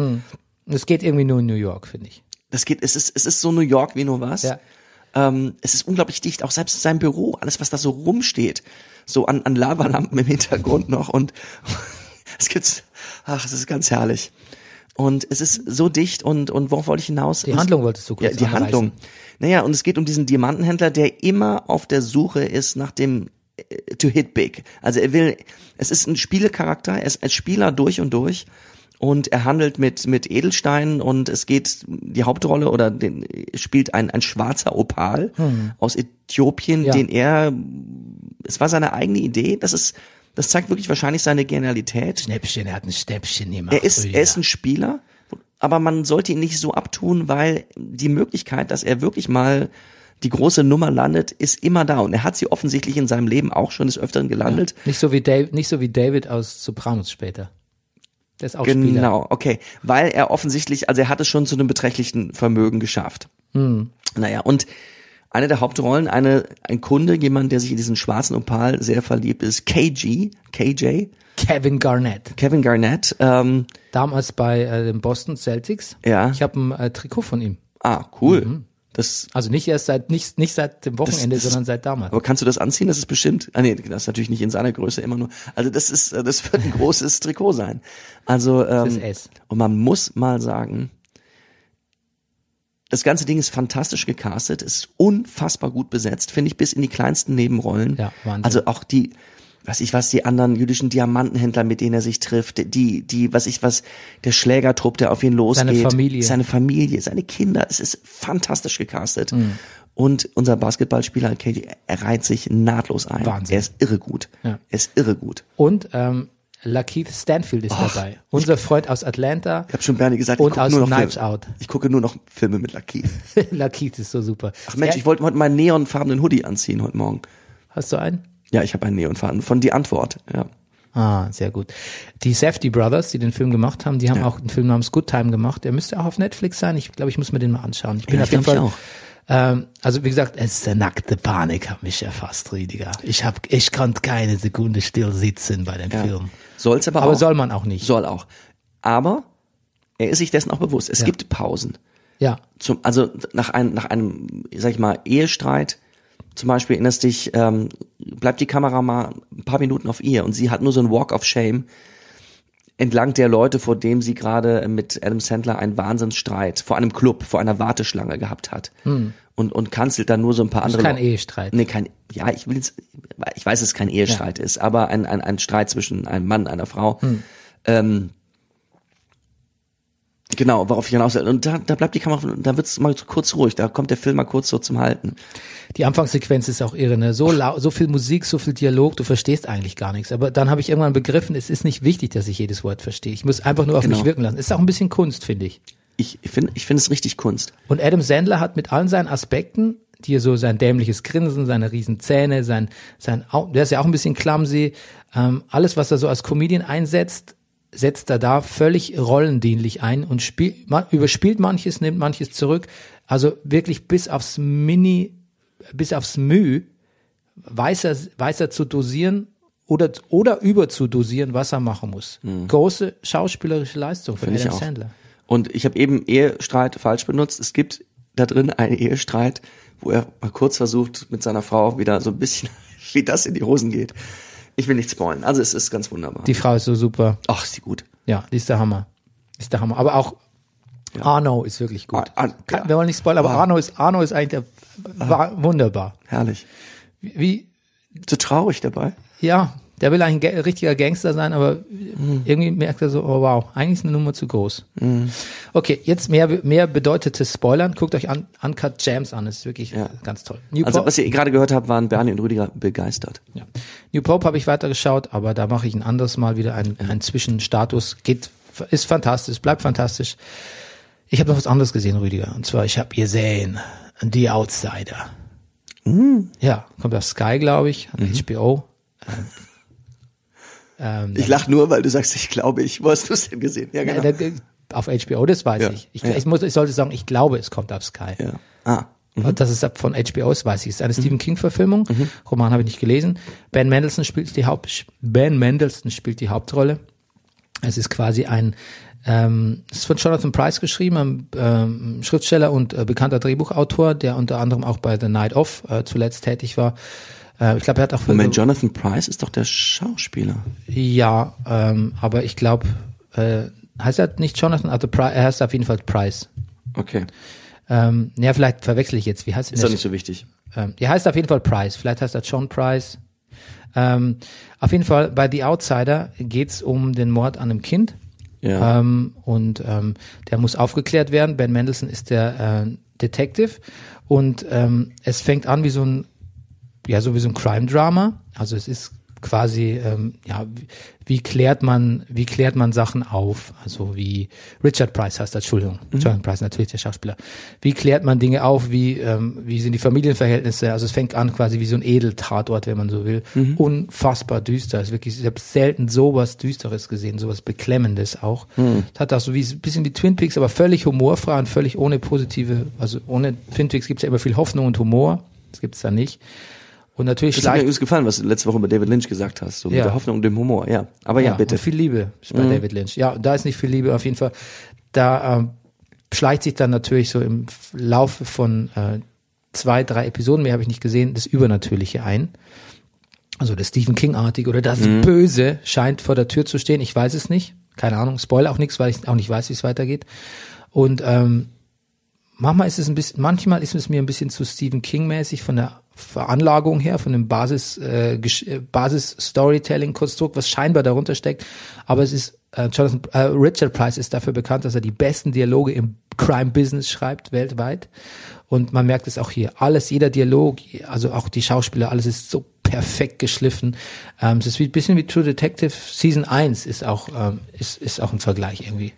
Es geht irgendwie nur in New York, finde ich. Das geht, es ist, es ist so New York wie nur was. Ja. Ähm, es ist unglaublich dicht, auch selbst sein Büro, alles was da so rumsteht, so an, an Lavalampen im Hintergrund noch und [LAUGHS] es gibt, ach, es ist ganz herrlich. Und es ist so dicht und, und worauf wollte ich hinaus? Die Handlung wolltest du kurz Ja, die anreißen. Handlung. Naja, und es geht um diesen Diamantenhändler, der immer auf der Suche ist nach dem äh, to hit big. Also er will, es ist ein Spielecharakter, er ist ein Spieler durch und durch und er handelt mit mit Edelsteinen und es geht die Hauptrolle oder den spielt ein ein schwarzer Opal aus Äthiopien, Hm. Ja. den er es war seine eigene Idee, das ist das zeigt wirklich wahrscheinlich seine Genialität. Schnäppchen, er hat ein Schnäppchen gemacht. Er ist, er ist ein Spieler, aber man sollte ihn nicht so abtun, weil die Möglichkeit, dass er wirklich mal die große Nummer landet, ist immer da. Und er hat sie offensichtlich in seinem Leben auch schon des Öfteren gelandet. nicht so wie Dave, nicht so wie David aus Sopranos später. Der ist auch Spieler. Genau, okay. Weil er offensichtlich, also er hat es schon zu einem beträchtlichen Vermögen geschafft. Hm. Naja, und Eine der Hauptrollen, eine, ein Kunde, jemand, der sich in diesen schwarzen Opal sehr verliebt ist, KG, KJ, Kevin Garnett. Kevin Garnett. Ähm, Damals bei äh, den Boston Celtics. Ja. Ich habe ein äh, Trikot von ihm. ah, cool. Das, Also nicht erst seit nicht, nicht seit dem Wochenende, das ist- sondern seit damals. aber kannst du das anziehen? Das ist bestimmt, ah nee, das ist natürlich nicht in seiner Größe immer nur. Also das ist, äh, das wird ein [LAUGHS] großes Trikot sein. Also, ähm, ist S. und man muss mal sagen, das ganze Ding ist fantastisch gecastet, ist unfassbar gut besetzt, finde ich, bis in die kleinsten Nebenrollen. Ja, Wahnsinn. Also auch die, was ich was, die anderen jüdischen Diamantenhändler, mit denen er sich trifft, die, die, was ich was, der Schlägertrupp, der auf ihn losgeht. Seine Familie. Seine Familie, seine Kinder. Es ist fantastisch gecastet. Mhm. Und unser Basketballspieler, KJ, er reiht sich nahtlos ein. Wahnsinn. Er ist irre gut. Ja. Er ist irre gut. Und ähm, Lakeith Stanfield ist dabei. Unser Freund aus Atlanta. Ich habe schon Bernie gesagt, Und ich gucke aus nur noch Knives Filme. Out. Ich gucke nur noch Filme mit Lakeith. [LAUGHS] Lakeith ist so super. Ach Mensch, Er- ich wollte heute meinen neonfarbenen Hoodie anziehen heute Morgen. Hast du einen? Ja, ich habe einen neonfarben. Von Die Antwort. Ja. Ah, sehr gut. Die Safety Brothers, die den Film gemacht haben, die haben auch einen Film namens Good Time gemacht. Der müsste auch auf Netflix sein. Ich glaube, ich muss mir den mal anschauen. Ich bin Ja, auf jeden Fall. Ähm, also wie gesagt, es ist der nackte Panik hat mich erfasst, Rüdiger. Ich hab, ich konnte keine Sekunde still sitzen bei dem Film. Soll's aber, Aber auch. soll man auch nicht. Soll auch. Aber er ist sich dessen auch bewusst. Es Ja. gibt Pausen. Ja, Zum, also nach einem, nach einem, sag ich mal, Ehestreit, zum Beispiel erinnerst dich, ähm, bleibt die Kamera mal ein paar Minuten auf ihr und sie hat nur so einen Walk of Shame entlang der Leute, vor dem sie gerade mit Adam Sandler einen Wahnsinnsstreit vor einem Club, vor einer Warteschlange gehabt hat. Und, und kanzelt dann nur so ein paar Hm. ist andere kein Leute. Ehestreit. Nee, kein, ja, ich will jetzt, ich weiß, dass es kein Ehestreit ist, aber ein, ein, ein Streit zwischen einem Mann und einer Frau. Hm. Ähm, genau, worauf ich hinaus will. Und da, da bleibt die Kamera, da wird's mal kurz ruhig, da kommt der Film mal kurz so zum Halten. Die Anfangssequenz ist auch irre, ne? So lau so viel Musik, so viel Dialog, du verstehst eigentlich gar nichts. Aber dann habe ich irgendwann begriffen, es ist nicht wichtig, dass ich jedes Wort verstehe. Ich muss einfach nur auf Genau. mich wirken lassen. Es ist auch ein bisschen Kunst, finde ich. Ich finde, ich finde es richtig Kunst. Und Adam Sandler hat mit allen seinen Aspekten, die er so sein dämliches Grinsen, seine riesen Zähne, sein, sein, der ist ja auch ein bisschen clumsy, ähm, alles, was er so als Comedian einsetzt, setzt er da völlig rollendienlich ein und spielt, man, überspielt manches, nimmt manches zurück. Also wirklich bis aufs Mini, bis aufs Müh, weiß er, weiß er zu dosieren oder, oder über zu dosieren, was er machen muss. Große schauspielerische Leistung von Mhm. Ich Adam auch. Sandler. Und ich habe eben Ehestreit falsch benutzt. Es gibt da drin einen Ehestreit, wo er mal kurz versucht, mit seiner Frau wieder so ein bisschen, [LAUGHS] wie das in die Hosen geht. Ich will nicht spoilen. Also es ist ganz wunderbar. Die Frau ist so super. Ach, ist die gut. Ja, die ist der Hammer. Ist der Hammer. Aber auch Arno ist wirklich gut. Ah, ah, Kann- ja. Wir wollen nicht spoilern, aber Ah. Arno ist, Arno ist eigentlich der, war wunderbar. Herrlich. Wie, So traurig dabei. ja, der will eigentlich ein richtiger Gangster sein, aber Mhm. irgendwie merkt er so, oh wow, eigentlich ist eine Nummer zu groß. Okay, jetzt mehr, mehr bedeutete Spoilern. Guckt euch an, Uncut Jams an, das ist wirklich Ja. ganz toll. New Also Pope, was ihr gerade gehört habt, waren Bernie und Rüdiger begeistert. ja. New Pope habe ich weitergeschaut, aber da mache ich ein anderes Mal wieder einen, einen Zwischenstatus. Geht, ist fantastisch, bleibt fantastisch. Ich habe noch was anderes gesehen, Rüdiger. Und zwar, ich habe gesehen, The Outsider. Ja, kommt auf Sky, glaube ich, an HBO. Ähm, Ich lach nur, weil du sagst, ich glaube, ich. Wo hast du es denn gesehen? Ja, genau. da- auf HBO, das weiß Ja, ich. Ich, ja. ich, muss, ich sollte sagen, ich glaube, es kommt auf Sky. ja. Ah. Und Das ist ab von HBO, das weiß ich. Es ist eine Stephen King-Verfilmung. Roman habe ich nicht gelesen. Ben Mendelsohn spielt die Haupt Ben Mendelsohn spielt die Hauptrolle. Es ist quasi ein ähm, es ist von Jonathan Price geschrieben, ein ähm, Schriftsteller und äh, bekannter Drehbuchautor, der unter anderem auch bei The Night Of äh, zuletzt tätig war. Äh, ich glaube, er hat auch Moment, Jonathan Price ist doch der Schauspieler. ja, ähm, aber ich glaube, äh, heißt er nicht Jonathan, also er heißt auf jeden Fall Price. Okay. Ähm, ja, vielleicht verwechsel ich jetzt. Wie heißt denn Ist doch nicht so wichtig. Ähm, die heißt auf jeden Fall Price. Vielleicht heißt er John Price. Ähm, auf jeden Fall bei The Outsider geht's um den Mord an einem Kind. Ja. Ähm, und ähm, der muss aufgeklärt werden. Ben Mendelssohn ist der äh, Detective. Und ähm, es fängt an wie so ein, ja, so wie so ein Crime-Drama. Also es ist quasi, ähm, ja, wie, wie klärt man, wie klärt man Sachen auf? Also wie Richard Price heißt das, Entschuldigung, Jonathan Price, natürlich der Schauspieler. Wie klärt man Dinge auf? Wie, ähm, wie sind die Familienverhältnisse? Also es fängt an quasi wie so ein Edeltatort, wenn man so will. Unfassbar düster. Es ist wirklich, ich habe selten sowas Düsteres gesehen, sowas Beklemmendes auch. Es hat auch so wie ein bisschen wie Twin Peaks, aber völlig humorfrei und völlig ohne positive, also ohne Twin Peaks gibt es ja immer viel Hoffnung und Humor. Das gibt's da nicht. Und natürlich Das hat mir übrigens gefallen, was du letzte Woche bei David Lynch gesagt hast, so mit Ja. der Hoffnung und dem Humor, ja. Aber ja, bitte. Und viel Liebe ist bei David Lynch. Ja, da ist nicht viel Liebe auf jeden Fall. Da ähm, schleicht sich dann natürlich so im Laufe von äh, zwei, drei Episoden, mehr habe ich nicht gesehen, das Übernatürliche ein. Also das Stephen King-artige oder das Böse scheint vor der Tür zu stehen. Ich weiß es nicht. Keine Ahnung. Spoiler auch nichts, weil ich auch nicht weiß, wie es weitergeht. Und ähm, manchmal ist es ein bisschen, manchmal ist es mir ein bisschen zu Stephen King-mäßig von der Veranlagung her, von dem Basis, äh, äh, Basis-Storytelling-Konstrukt, was scheinbar darunter steckt. Aber es ist, äh, Jonathan, äh, Richard Price ist dafür bekannt, dass er die besten Dialoge im Crime-Business schreibt, weltweit. Und man merkt es auch hier. Alles, jeder Dialog, also auch die Schauspieler, alles ist so perfekt geschliffen. Ähm, es ist wie, bisschen wie True Detective Season 1 ist auch, ähm, ist, ist auch ein Vergleich irgendwie.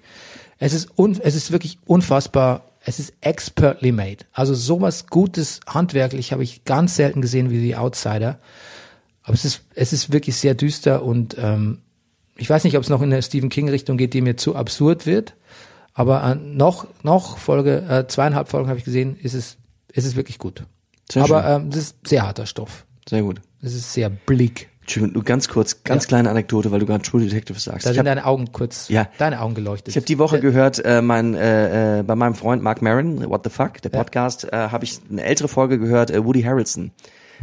Es ist, un, es ist wirklich unfassbar. Es ist expertly made. Also sowas Gutes handwerklich habe ich ganz selten gesehen wie die Outsider. Aber es ist, es ist wirklich sehr düster und ähm, ich weiß nicht, ob es noch in der Stephen King Richtung geht, die mir zu absurd wird. Aber äh, noch, noch Folge, äh, zweieinhalb Folgen habe ich gesehen, ist es, ist es wirklich gut. Sehr Aber ähm, das ist sehr harter Stoff. Sehr gut. Es ist sehr bleak. Entschuldigung, nur ganz kurz, ganz Ja. kleine Anekdote, weil du gerade True Detective sagst. Da ich sind habe deine Augen kurz, Ja. deine Augen geleuchtet. ich hab die Woche gehört, äh, mein, äh, äh, bei meinem Freund Mark Maron, What the Fuck, der Podcast, äh, habe ich eine ältere Folge gehört, äh, Woody Harrelson.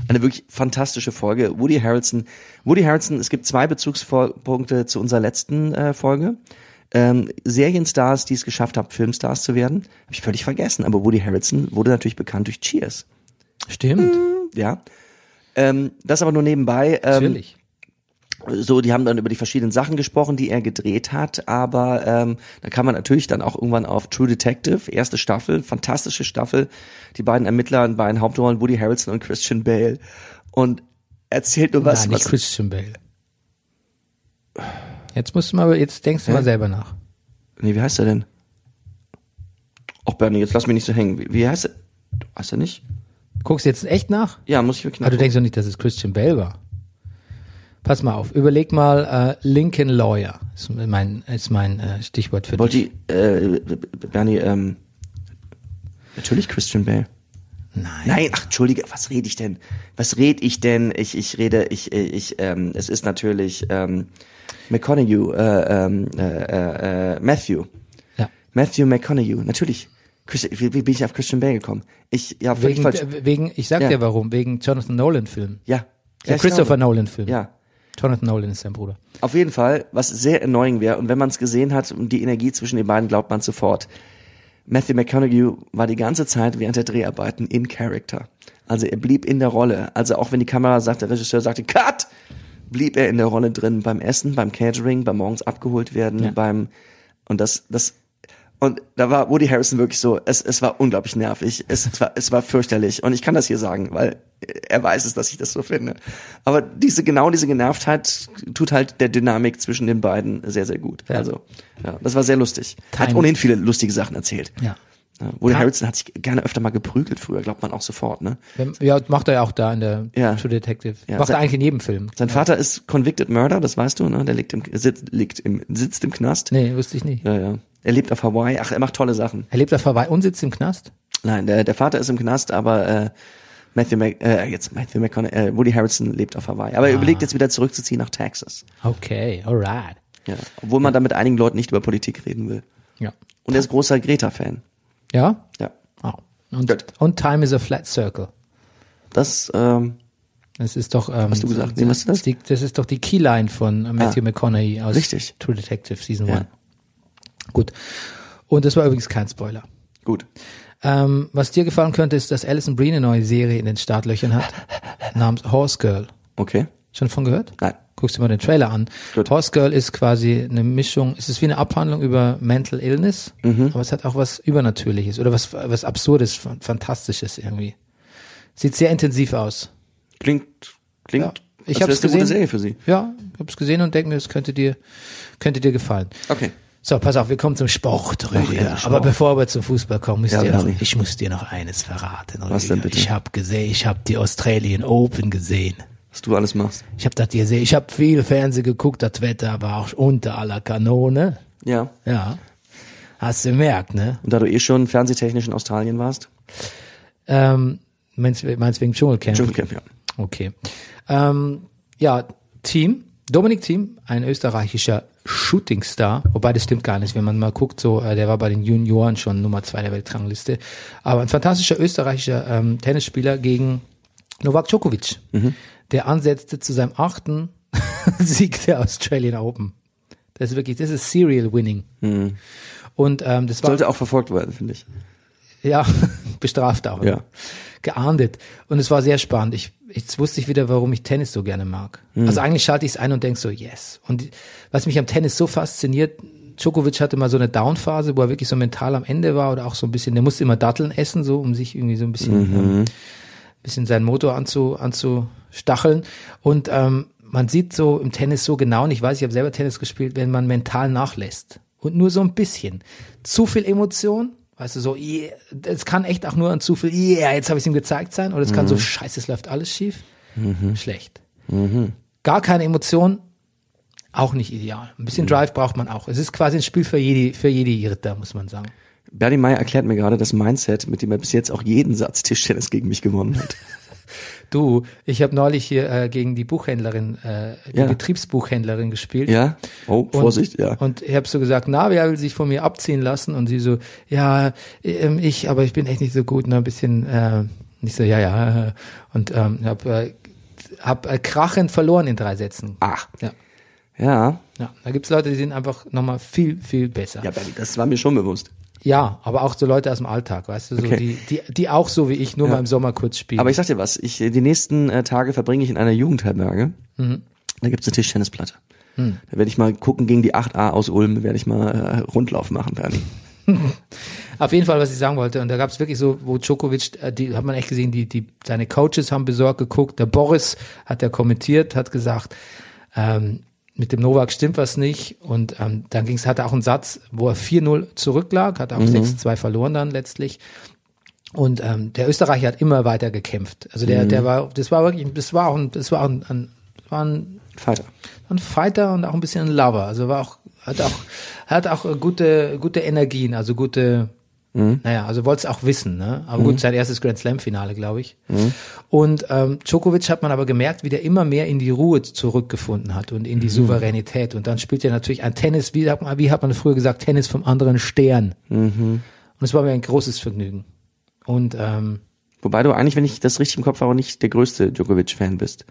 Eine wirklich fantastische Folge. Woody Harrelson. Woody Harrelson, es gibt zwei Bezugspunkte zu unserer letzten äh, Folge. Ähm, Serienstars, die es geschafft haben, Filmstars zu werden, habe ich völlig vergessen. Aber Woody Harrelson wurde natürlich bekannt durch Cheers. Stimmt, Ja. Ähm, das aber nur nebenbei. Ähm, natürlich. so, die haben dann über die verschiedenen Sachen gesprochen, die er gedreht hat, aber ähm, da kam man natürlich dann auch irgendwann auf True Detective, erste Staffel, fantastische Staffel, die beiden Ermittler in beiden Hauptrollen, Woody Harrelson und Christian Bale und erzählt nur was, Nein, nicht was Christian Bale. Jetzt musst du mal, jetzt denkst du mal selber nach. nee, wie heißt er denn? Och Bernie, jetzt lass mich nicht so hängen. Wie, wie heißt er? Weißt du nicht? Guckst du jetzt echt nach? Ja, muss ich wirklich Aber du denkst doch nicht, dass es Christian Bale war. Pass mal auf, überleg mal äh, Lincoln Lawyer. Ist mein, ist mein äh, Stichwort für Wollte dich. äh, Bernie, ähm, natürlich Christian Bale. Nein. Nein, ach, entschuldige, was rede ich denn? Was red ich denn? Ich, ich rede, ich, ich, ähm, es ist natürlich ähm, McConaughey, äh, ähm, äh, äh, äh, Matthew. Ja. Matthew McConaughey, natürlich. Christian, wie, wie bin ich auf Christian Bale gekommen? Ich, ja, Wegen, falsch. wegen, ich sag Ja. dir warum, wegen Jonathan Nolan Film. Ja. Der Christopher glaube. Nolan Film. Ja. Jonathan Nolan ist sein Bruder. Auf jeden Fall, was sehr annoying wäre, und wenn man es gesehen hat und die Energie zwischen den beiden, glaubt man sofort. Matthew McConaughey war die ganze Zeit während der Dreharbeiten in Character. Also er blieb in der Rolle. Also auch wenn die Kamera sagte, der Regisseur sagte, Cut! Blieb er in der Rolle drin beim Essen, beim Catering, beim morgens abgeholt werden, Ja. beim, und das, das, und da war Woody Harrison wirklich so, es, es war unglaublich nervig, es, es war, es war fürchterlich. Und ich kann das hier sagen, weil er weiß es, dass ich das so finde. Aber diese, genau diese Genervtheit tut halt der Dynamik zwischen den beiden sehr, sehr gut. Ja. Also, ja, das war sehr lustig. Er hat Time. ohnehin viele lustige Sachen erzählt. Ja. Ja, Woody Time. Harrison hat sich gerne öfter mal geprügelt früher, glaubt man auch sofort, ne? Ja, macht er ja auch da in der Ja. True Detective. Ja, macht sein- er eigentlich in jedem Film. Sein Vater ist convicted murder, das weißt du, ne? Der liegt im, sitzt, liegt im, sitzt im Knast. Nee, wusste ich nicht. Ja, ja. Er lebt auf Hawaii. Ach, er macht tolle Sachen. Er lebt auf Hawaii und sitzt im Knast? Nein, der, der Vater ist im Knast, aber äh, Matthew, Mc, äh, jetzt Matthew McConaughey, äh, Woody Harrison lebt auf Hawaii. Aber er überlegt jetzt wieder zurückzuziehen nach Texas. Okay, alright. Ja, obwohl man da mit einigen Leuten nicht über Politik reden will. Ja. Und er ist großer Greta-Fan. Ja? Ja, Oh. Und, und Time is a Flat Circle. das ähm, Das ist doch, ähm, Hast du gesagt? Nee, was ist das? Die, das ist doch die Keyline von äh, Matthew Ah. McConaughey aus Richtig. True Detective Season Ja. 1. Gut. Und das war übrigens kein Spoiler. gut. Ähm, was dir gefallen könnte, ist, dass Alison Brie eine neue Serie in den Startlöchern hat, [LAUGHS] namens Horse Girl. Okay. Schon von gehört? Nein. Guckst du mal den Trailer an. Gut. Horse Girl ist quasi eine Mischung, es ist wie eine Abhandlung über Mental Illness, Mhm. aber es hat auch was Übernatürliches oder was, was Absurdes, Fantastisches irgendwie. Sieht sehr intensiv aus. Klingt, klingt Ja. Ich habe es eine gute gesehen. Serie für sie. Ja, ich habe es gesehen und denke mir, es könnte dir, könnte dir gefallen. Okay. So, pass auf, wir kommen zum Sport, Rüdiger. Sport. Aber bevor wir zum Fußball kommen, müsst Ja, ihr noch, ich muss dir noch eines verraten. Rüdiger. Was denn bitte? Ich habe gesehen, ich habe die Australian Open gesehen. Was du alles machst. Ich habe das gesehen, ich habe viel Fernsehen geguckt, das Wetter war auch unter aller Kanone. Ja. Ja. Hast du gemerkt, ne? Und da du eh schon fernsehtechnisch in Australien warst? Ähm, meinst, meinst wegen Dschungelcamp? Dschungelcamp, ja. Okay. Ähm, ja, Team, Dominik Thiem, ein österreichischer Shootingstar, wobei das stimmt gar nicht, wenn man mal guckt, so, äh, der war bei den Junioren schon Nummer zwei der Weltrangliste, aber ein fantastischer österreichischer ähm, Tennisspieler gegen Novak Djokovic, der ansetzte zu seinem achten [LAUGHS] Sieg der Australian Open. Das ist wirklich, das ist Serial Winning. Und ähm, das war Sollte auch verfolgt werden, finde ich. ja, [LAUGHS] bestraft auch. Ja. Geahndet. Und es war sehr spannend. Ich, jetzt wusste ich wieder, warum ich Tennis so gerne mag. Also eigentlich schalte ich es ein und denk so, yes. Und was mich am Tennis so fasziniert, Djokovic hatte mal so eine Downphase, wo er wirklich so mental am Ende war oder auch so ein bisschen, der musste immer Datteln essen, so, um sich irgendwie so ein bisschen, ähm, bisschen seinen Motor anzu, anzustacheln. Und ähm, man sieht so im Tennis so genau, und ich weiß, ich habe selber Tennis gespielt, wenn man mental nachlässt. Und nur so ein bisschen. Zu viel Emotion, weißt du, so, yeah, es kann echt auch nur an zu viel, yeah, jetzt habe ich ihm gezeigt sein, oder es kann so, scheiße, es läuft alles schief. Schlecht. Gar keine Emotion, auch nicht ideal. Ein bisschen Drive braucht man auch. Es ist quasi ein Spiel für jede, für jede Ritter, muss man sagen. Bernie Meyer erklärt mir gerade das Mindset, mit dem er bis jetzt auch jeden Satz Tischtennis gegen mich gewonnen hat. [LAUGHS] Du, ich habe neulich hier äh, gegen die Buchhändlerin, äh, die Ja. Betriebsbuchhändlerin gespielt. Ja? Oh, Und, Vorsicht, ja. Und ich habe so gesagt, na, wer will sich von mir abziehen lassen? Und sie so, ja, ähm, ich, aber ich bin echt nicht so gut, ne, ein bisschen, äh, nicht so, ja, ja. Und ähm, hab, äh, hab äh, krachend verloren in drei Sätzen. Ach. Ja, Ja. ja. Da gibt's Leute, die sind einfach nochmal viel, viel besser. Ja, das war mir schon bewusst. Ja, aber auch so Leute aus dem Alltag, weißt du, so Okay. die, die, die auch so wie ich nur Ja. mal im Sommer kurz spielen. Aber ich sag dir was, ich, die nächsten äh, Tage verbringe ich in einer Jugendherberge. Mhm. Da gibt's eine Tischtennisplatte. Hm. Da werde ich mal gucken, gegen die 8a aus Ulm werde ich mal äh, Rundlauf machen, Bernie. [LAUGHS] Auf jeden Fall, was ich sagen wollte, und da gab es wirklich so, wo Djokovic, äh, die hat man echt gesehen, die, die, seine Coaches haben besorgt geguckt, der Boris hat ja kommentiert, hat gesagt, ähm, mit dem Novak stimmt was nicht. Und ähm, dann ging's, hat er auch einen Satz, wo er 4-0 zurücklag, hat auch 6-2 verloren dann letztlich. Und ähm, der Österreicher hat immer weiter gekämpft. Also der, der war, das war wirklich, das war auch ein, das war auch ein, ein, war ein Fighter. ein Fighter und auch ein bisschen ein Lover. Also war auch, hat auch, hat auch äh, gute, gute Energien, also gute, naja, also wollte es auch wissen, ne? Aber gut, sein erstes Grand Slam Finale, glaube ich. Und ähm, Djokovic hat man aber gemerkt, wie der immer mehr in die Ruhe zurückgefunden hat und in die Souveränität. Und dann spielt er natürlich ein Tennis, wie hat man, wie hat man früher gesagt, Tennis vom anderen Stern. Und es war mir ein großes Vergnügen. Und ähm, Wobei du eigentlich, wenn ich das richtig im Kopf habe, nicht der größte Djokovic-Fan bist.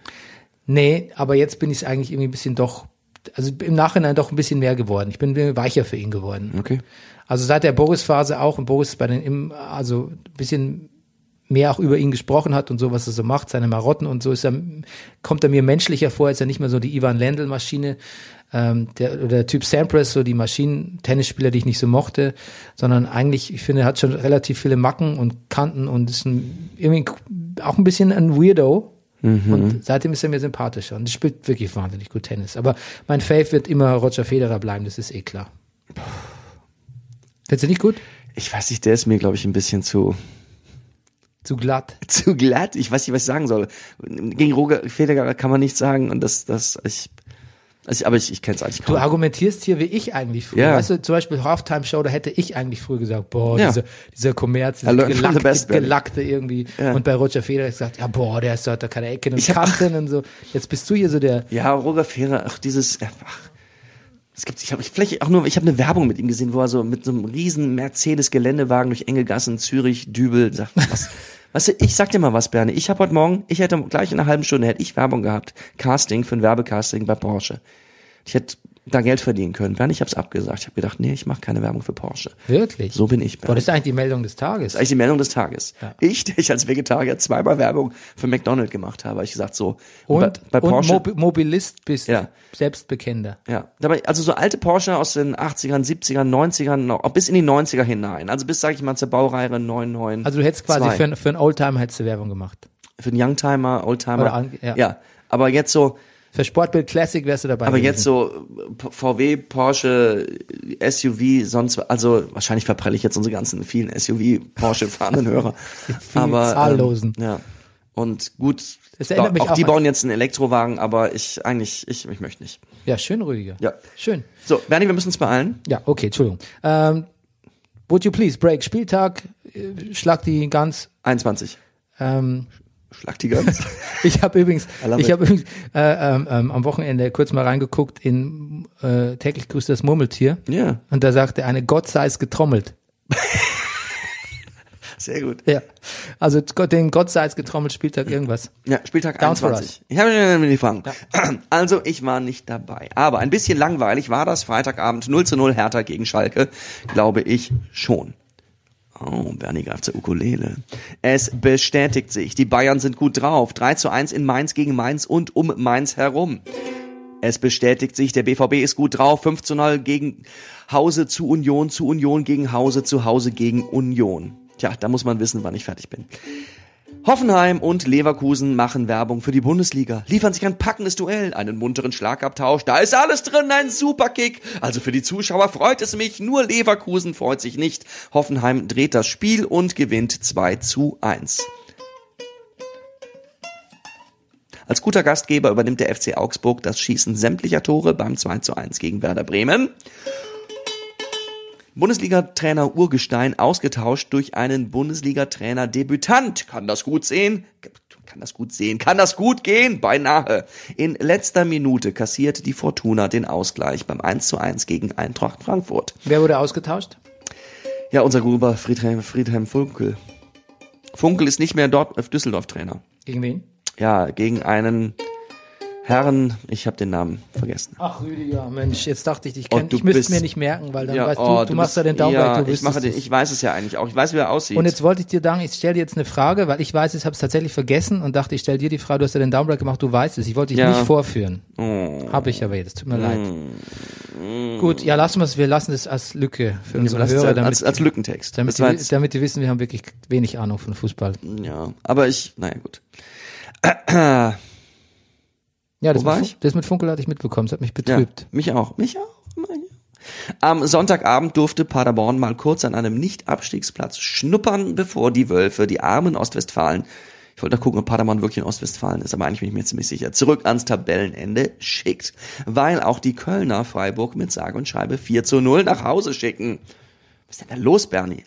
Nee, aber jetzt bin ich es eigentlich irgendwie ein bisschen doch, also im Nachhinein doch ein bisschen mehr geworden. Ich bin weicher für ihn geworden. Okay. Also seit der Boris-Phase auch und Boris bei den, im, also ein bisschen mehr auch über ihn gesprochen hat und so, was er so macht, seine Marotten und so ist er, kommt er mir menschlicher vor, ist er nicht mehr so die Ivan Lendl-Maschine, ähm, der, oder der Typ Sampras, so die Maschinen-Tennisspieler, die ich nicht so mochte, sondern eigentlich, ich finde, er hat schon relativ viele Macken und Kanten und ist ein, irgendwie auch ein bisschen ein Weirdo. Und seitdem ist er mir sympathischer und spielt wirklich wahnsinnig gut Tennis. Aber mein Fave wird immer Roger Federer bleiben, das ist eh klar. Findest du nicht gut? Ich weiß nicht, der ist mir, glaube ich, ein bisschen zu, Zu glatt. [LAUGHS] zu glatt. Ich weiß nicht, was ich sagen soll. Gegen Roger Federer kann man nichts sagen und das, das, ich, also, aber ich, ich kenne es eigentlich Du kaum. argumentierst hier wie ich eigentlich früher. Ja. Weißt du, zum Beispiel Halftime Show, da hätte ich eigentlich früher gesagt, boah, Ja. dieser, dieser Kommerz, the gelackte, best, gelackte irgendwie. Ja. Und bei Roger Federer gesagt, ja, boah, der ist, hat da keine Ecken und Ich Kanten und so. Jetzt bist du hier so der, Ja, Roger Federer, ach, dieses, ach, es gibt, ich habe, ich, vielleicht auch nur, ich habe eine Werbung mit ihm gesehen, wo er so mit so einem riesen Mercedes-Geländewagen durch enge Gassen, Zürich, Dübel, sagt, was, [LAUGHS] weißt du, ich sag dir mal was, Bernie, ich habe heute Morgen, ich hätte gleich in einer halben Stunde, hätte ich Werbung gehabt, Casting für ein Werbecasting bei Porsche. Ich hätte da Geld verdienen können. Bernie, ich habe es abgesagt. Ich habe gedacht, nee, ich mache keine Werbung für Porsche. wirklich. So bin ich, Boah, das ist eigentlich die Meldung des Tages. Das ist eigentlich die Meldung des Tages. Ja. Ich, der ich als Vegetarier zweimal Werbung für McDonald's gemacht habe, habe ich gesagt so. Und, bei, bei und Porsche, Mobi Mobilist bist, Ja. Selbstbekennender. Ja, dabei, also so alte Porsche aus den 80ern, 70ern, 90ern, noch, bis in die 90er hinein. Also bis, sag ich mal, zur Baureihe 99. Also du hättest quasi für, für einen Oldtimer hättest du Werbung gemacht. für einen Youngtimer, Oldtimer. Oder ja. ja. Aber jetzt so, Für Sportbild Classic wärst du dabei. aber gewesen. jetzt so VW, Porsche, SUV, sonst, also wahrscheinlich verprelle ich jetzt unsere ganzen vielen SUV, Porsche fahrenden Hörer. [LAUGHS] aber zahllosen. Ähm, ja. Und gut, Das erinnert mich auch, auch die bauen jetzt einen Elektrowagen, aber ich eigentlich, ich, ich möchte nicht. Ja, schön, Rüdiger. Ja. Schön. So, Bernie, wir müssen uns beeilen. Ja, okay, Entschuldigung. Ähm, would you please break Spieltag, äh, schlag die ganz. 21. Ähm, Schlag die ganz. [LAUGHS] ich habe übrigens, ich it. habe übrigens äh, ähm, ähm, am Wochenende kurz mal reingeguckt in äh, täglich grüßt das Murmeltier ja, und da sagte eine Gott sei es getrommelt. [LAUGHS] sehr gut. Ja, also den Gott sei es getrommelt Spieltag irgendwas. Ja, Spieltag Down for 21. Ich habe mir die Fragen. [CLEARS THROAT] Also, ich war nicht dabei. Aber ein bisschen langweilig war das Freitagabend 0 zu 0 Hertha gegen Schalke, glaube ich schon. Oh, Bernie greift zur Ukulele. Es bestätigt sich, die Bayern sind gut drauf. 3 zu 1 in Mainz gegen Mainz und um Mainz herum. Es bestätigt sich, der BVB ist gut drauf. 5 zu 0 gegen Hause zu Union, zu Union gegen Hause, zu Hause gegen Union. Tja, da muss man wissen, wann ich fertig bin. Hoffenheim und Leverkusen machen Werbung für die Bundesliga, liefern sich ein packendes Duell, einen munteren Schlagabtausch, da ist alles drin, ein Superkick. Also für die Zuschauer freut es mich, nur Leverkusen freut sich nicht. Hoffenheim dreht das Spiel und gewinnt 2 zu 1. Als guter Gastgeber übernimmt der FC Augsburg das Schießen sämtlicher Tore beim 2 zu 1 gegen Werder Bremen. Bundesliga-Trainer Urgestein ausgetauscht durch einen Bundesliga-Trainer-Debütant. Kann das gut sehen? Kann das gut sehen? Kann das gut gehen? Beinahe. In letzter Minute kassiert die Fortuna den Ausgleich beim 1 zu 1 gegen Eintracht Frankfurt. Wer wurde ausgetauscht? Ja, unser Gruber Friedhelm, Friedhelm Funkel. Funkel ist nicht mehr dort auf Düsseldorf-Trainer. Gegen wen? Ja, gegen einen Herren, ich habe den Namen vergessen. Ach Rüdiger, Mensch, jetzt dachte ich, ich, Oh, kenn, du ich müsste bist- mir nicht merken, weil dann Ja, weißt oh, du, du, machst bist- ja den Daumen, ja, du ich mache den, es. ich weiß es ja eigentlich auch. Ich weiß, wie er aussieht. Und jetzt wollte ich dir sagen, ich stelle dir jetzt eine Frage, weil ich weiß, ich habe es tatsächlich vergessen und dachte, ich stelle dir die Frage, du hast ja den Downbreak gemacht, du weißt es. Ich wollte dich Ja. nicht vorführen. Oh. Habe ich aber jetzt, tut mir leid. Gut, ja, lassen wir es, wir lassen es als Lücke für unsere ist Hörer, als, damit, als, als Lückentext. damit, die, damit die wissen, wir haben wirklich wenig Ahnung von Fußball. ja, aber ich, naja, gut. [CLEARS THROAT] Ja, das, mit, ich? Das mit Funkel hatte ich mitbekommen, es hat mich Ja, betrübt. mich auch. Mich auch. Am Sonntagabend durfte Paderborn mal kurz an einem Nicht-Abstiegsplatz schnuppern, bevor die Wölfe die armen Ostwestfalen, ich wollte da gucken, ob Paderborn wirklich in Ostwestfalen ist, aber eigentlich bin ich mir ziemlich sicher, zurück ans Tabellenende schickt, weil auch die Kölner Freiburg mit sage und schreibe 4 zu 0 nach Hause schicken. Was ist denn da los, Bernie?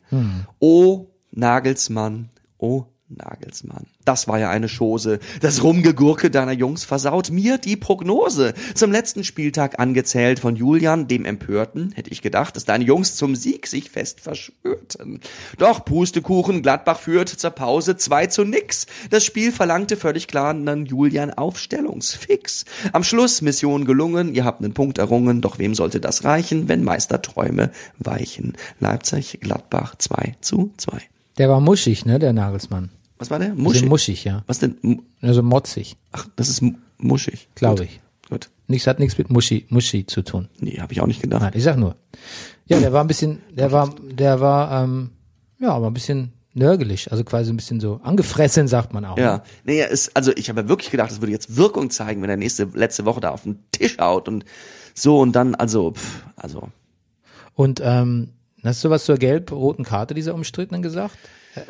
Oh, Nagelsmann, oh, Nagelsmann. Das war ja eine Chose. Das Rumgegurke deiner Jungs versaut mir die Prognose. Zum letzten Spieltag angezählt von Julian, dem Empörten, hätte ich gedacht, dass deine Jungs zum Sieg sich fest verschwörten. Doch Pustekuchen, Gladbach führt zur Pause 2 zu nix. Das Spiel verlangte völlig klar einen Julian Aufstellungsfix. Am Schluss Mission gelungen, ihr habt einen Punkt errungen, doch wem sollte das reichen, wenn Meisterträume weichen? Leipzig, Gladbach 2 zu 2. Der war muschig, ne, der Nagelsmann. Was war der? Muschig. Muschig. muschig, ja. Was denn? M- Also motzig, Ach, das ist muschig. glaube ich. Gut. Nichts hat nichts mit Muschi, Muschi zu tun. Nee, habe ich auch nicht gedacht. Nein, ich sag nur. Ja, der war ein bisschen, der war, der war, ähm, ja, aber ein bisschen nörgelig, also quasi ein bisschen so angefressen, sagt man auch. Ja, Ne? nee, ist, also ich habe ja wirklich gedacht, das würde jetzt Wirkung zeigen, wenn er nächste, letzte Woche da auf den Tisch haut und so und dann, also, pff, also, Und ähm, hast du was zur gelb-roten Karte dieser umstrittenen gesagt?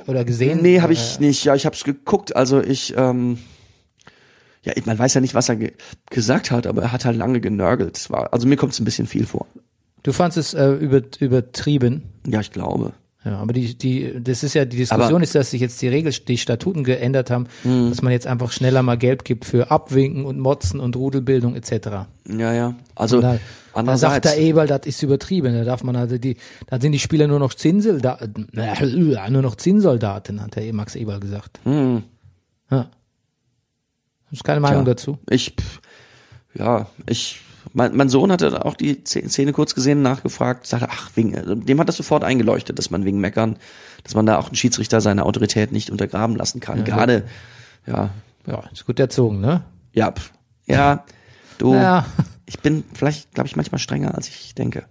Oder gesehen? nee, habe ich nicht, ja, ich habe es geguckt, also ich, ähm, ja, man weiß ja nicht, was er ge gesagt hat, aber er hat halt lange genörgelt. Es war, also mir kommt es ein bisschen viel vor. Du fandst es äh, über, übertrieben. Ja, ich glaube. Ja, aber die, die, das ist ja, die Diskussion Aber- ist, dass sich jetzt die Regel, die Statuten geändert haben, Hm. dass man jetzt einfach schneller mal Gelb gibt für Abwinken und Motzen und Rudelbildung etc. Ja, ja. Also, da, sagt der Eberl, das ist übertrieben. Da darf man also die, da sind die Spieler nur noch Zinssoldaten, äh, nur noch Zinssoldaten, hat der Max Eberl gesagt. Hm. Ja. Hast keine Meinung Tja. dazu? Ich, ja, ich, mein, mein Sohn hatte auch die Sz- Szene kurz gesehen, nachgefragt, sagte, ach, wegen, dem hat das sofort eingeleuchtet, dass man wegen Meckern, dass man da auch einen Schiedsrichter seine Autorität nicht untergraben lassen kann. Gerade, ja, Ja, ist gut erzogen, ne? ja, ja, du, Ja. Ich bin vielleicht, glaube ich, manchmal strenger, als ich denke.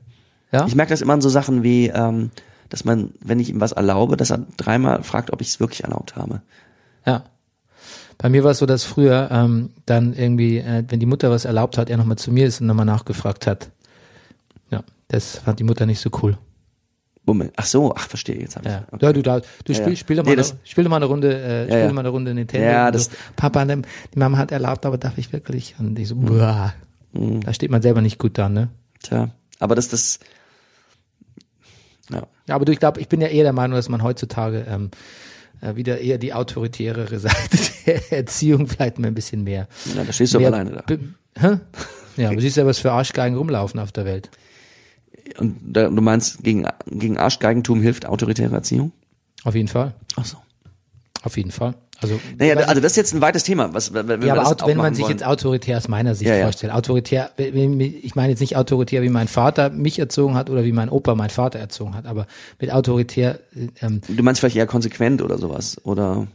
Ja? Ich merke das immer an so Sachen wie, ähm, dass man, wenn ich ihm was erlaube, dass er dreimal fragt, ob ich es wirklich erlaubt habe. Ja. Bei mir war es so, dass früher ähm, dann irgendwie, äh, wenn die Mutter was erlaubt hat, er nochmal zu mir ist und nochmal nachgefragt hat. Ja, das fand die Mutter nicht so cool. Moment. Ach so, ach, verstehe, jetzt hab ich. Ja, ja du, da, du spiel, ja. spiel, doch Nee, mal, das- eine, spiel doch mal eine Runde, äh, spiel ja. doch mal eine Runde Nintendo. Ja, das- so, Papa, die Mama hat erlaubt, aber darf ich wirklich? Und ich so, boah. Da steht man selber nicht gut da, ne? Tja, aber das, das, ja. Aber du, ich glaube, ich bin ja eher der Meinung, dass man heutzutage ähm, äh, wieder eher die autoritärere [LAUGHS] Seite der Erziehung vielleicht mal ein bisschen mehr. ja da stehst du aber alleine da. Hä? Ja, aber siehst ja, was für Arschgeigen rumlaufen auf der Welt. Und da, du meinst, gegen, gegen Arschgeigentum hilft autoritäre Erziehung? Auf jeden Fall. Ach so. Auf jeden Fall. Also, Naja, also das ist jetzt ein weites Thema. Was, wenn ja, aber das aut- wenn man sich wollen. jetzt autoritär aus meiner Sicht Ja, ja. vorstellt, autoritär, ich meine jetzt nicht autoritär, wie mein Vater mich erzogen hat oder wie mein Opa mein Vater erzogen hat, aber mit autoritär, ähm, Du meinst vielleicht eher konsequent oder sowas? Oder.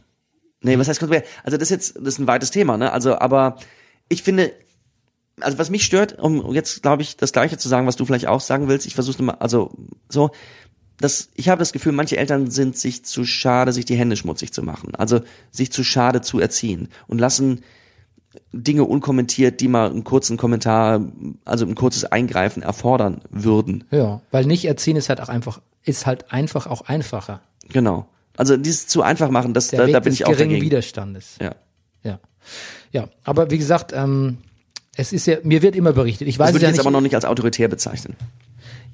Nee, was heißt konsequent? Also das ist jetzt, das ist ein weites Thema, ne? Also, aber ich finde, also was mich stört, um jetzt, glaube ich, das Gleiche zu sagen, was du vielleicht auch sagen willst, ich versuche mal, also so, das, ich habe das Gefühl, manche Eltern sind sich zu schade, sich die Hände schmutzig zu machen. Also sich zu schade zu erziehen und lassen Dinge unkommentiert, die mal einen kurzen Kommentar, also ein kurzes Eingreifen erfordern würden. ja, weil nicht erziehen ist halt auch einfach, ist halt einfach auch einfacher. Genau. Also dieses zu einfach machen, das, Der da, Weg da bin des ich auch geringen dagegen. Widerstandes. Ja. Ja. Ja, aber wie gesagt, ähm, es ist ja, mir wird immer berichtet. Ich weiß Das es würde ja ich jetzt nicht. aber noch nicht als autoritär bezeichnen.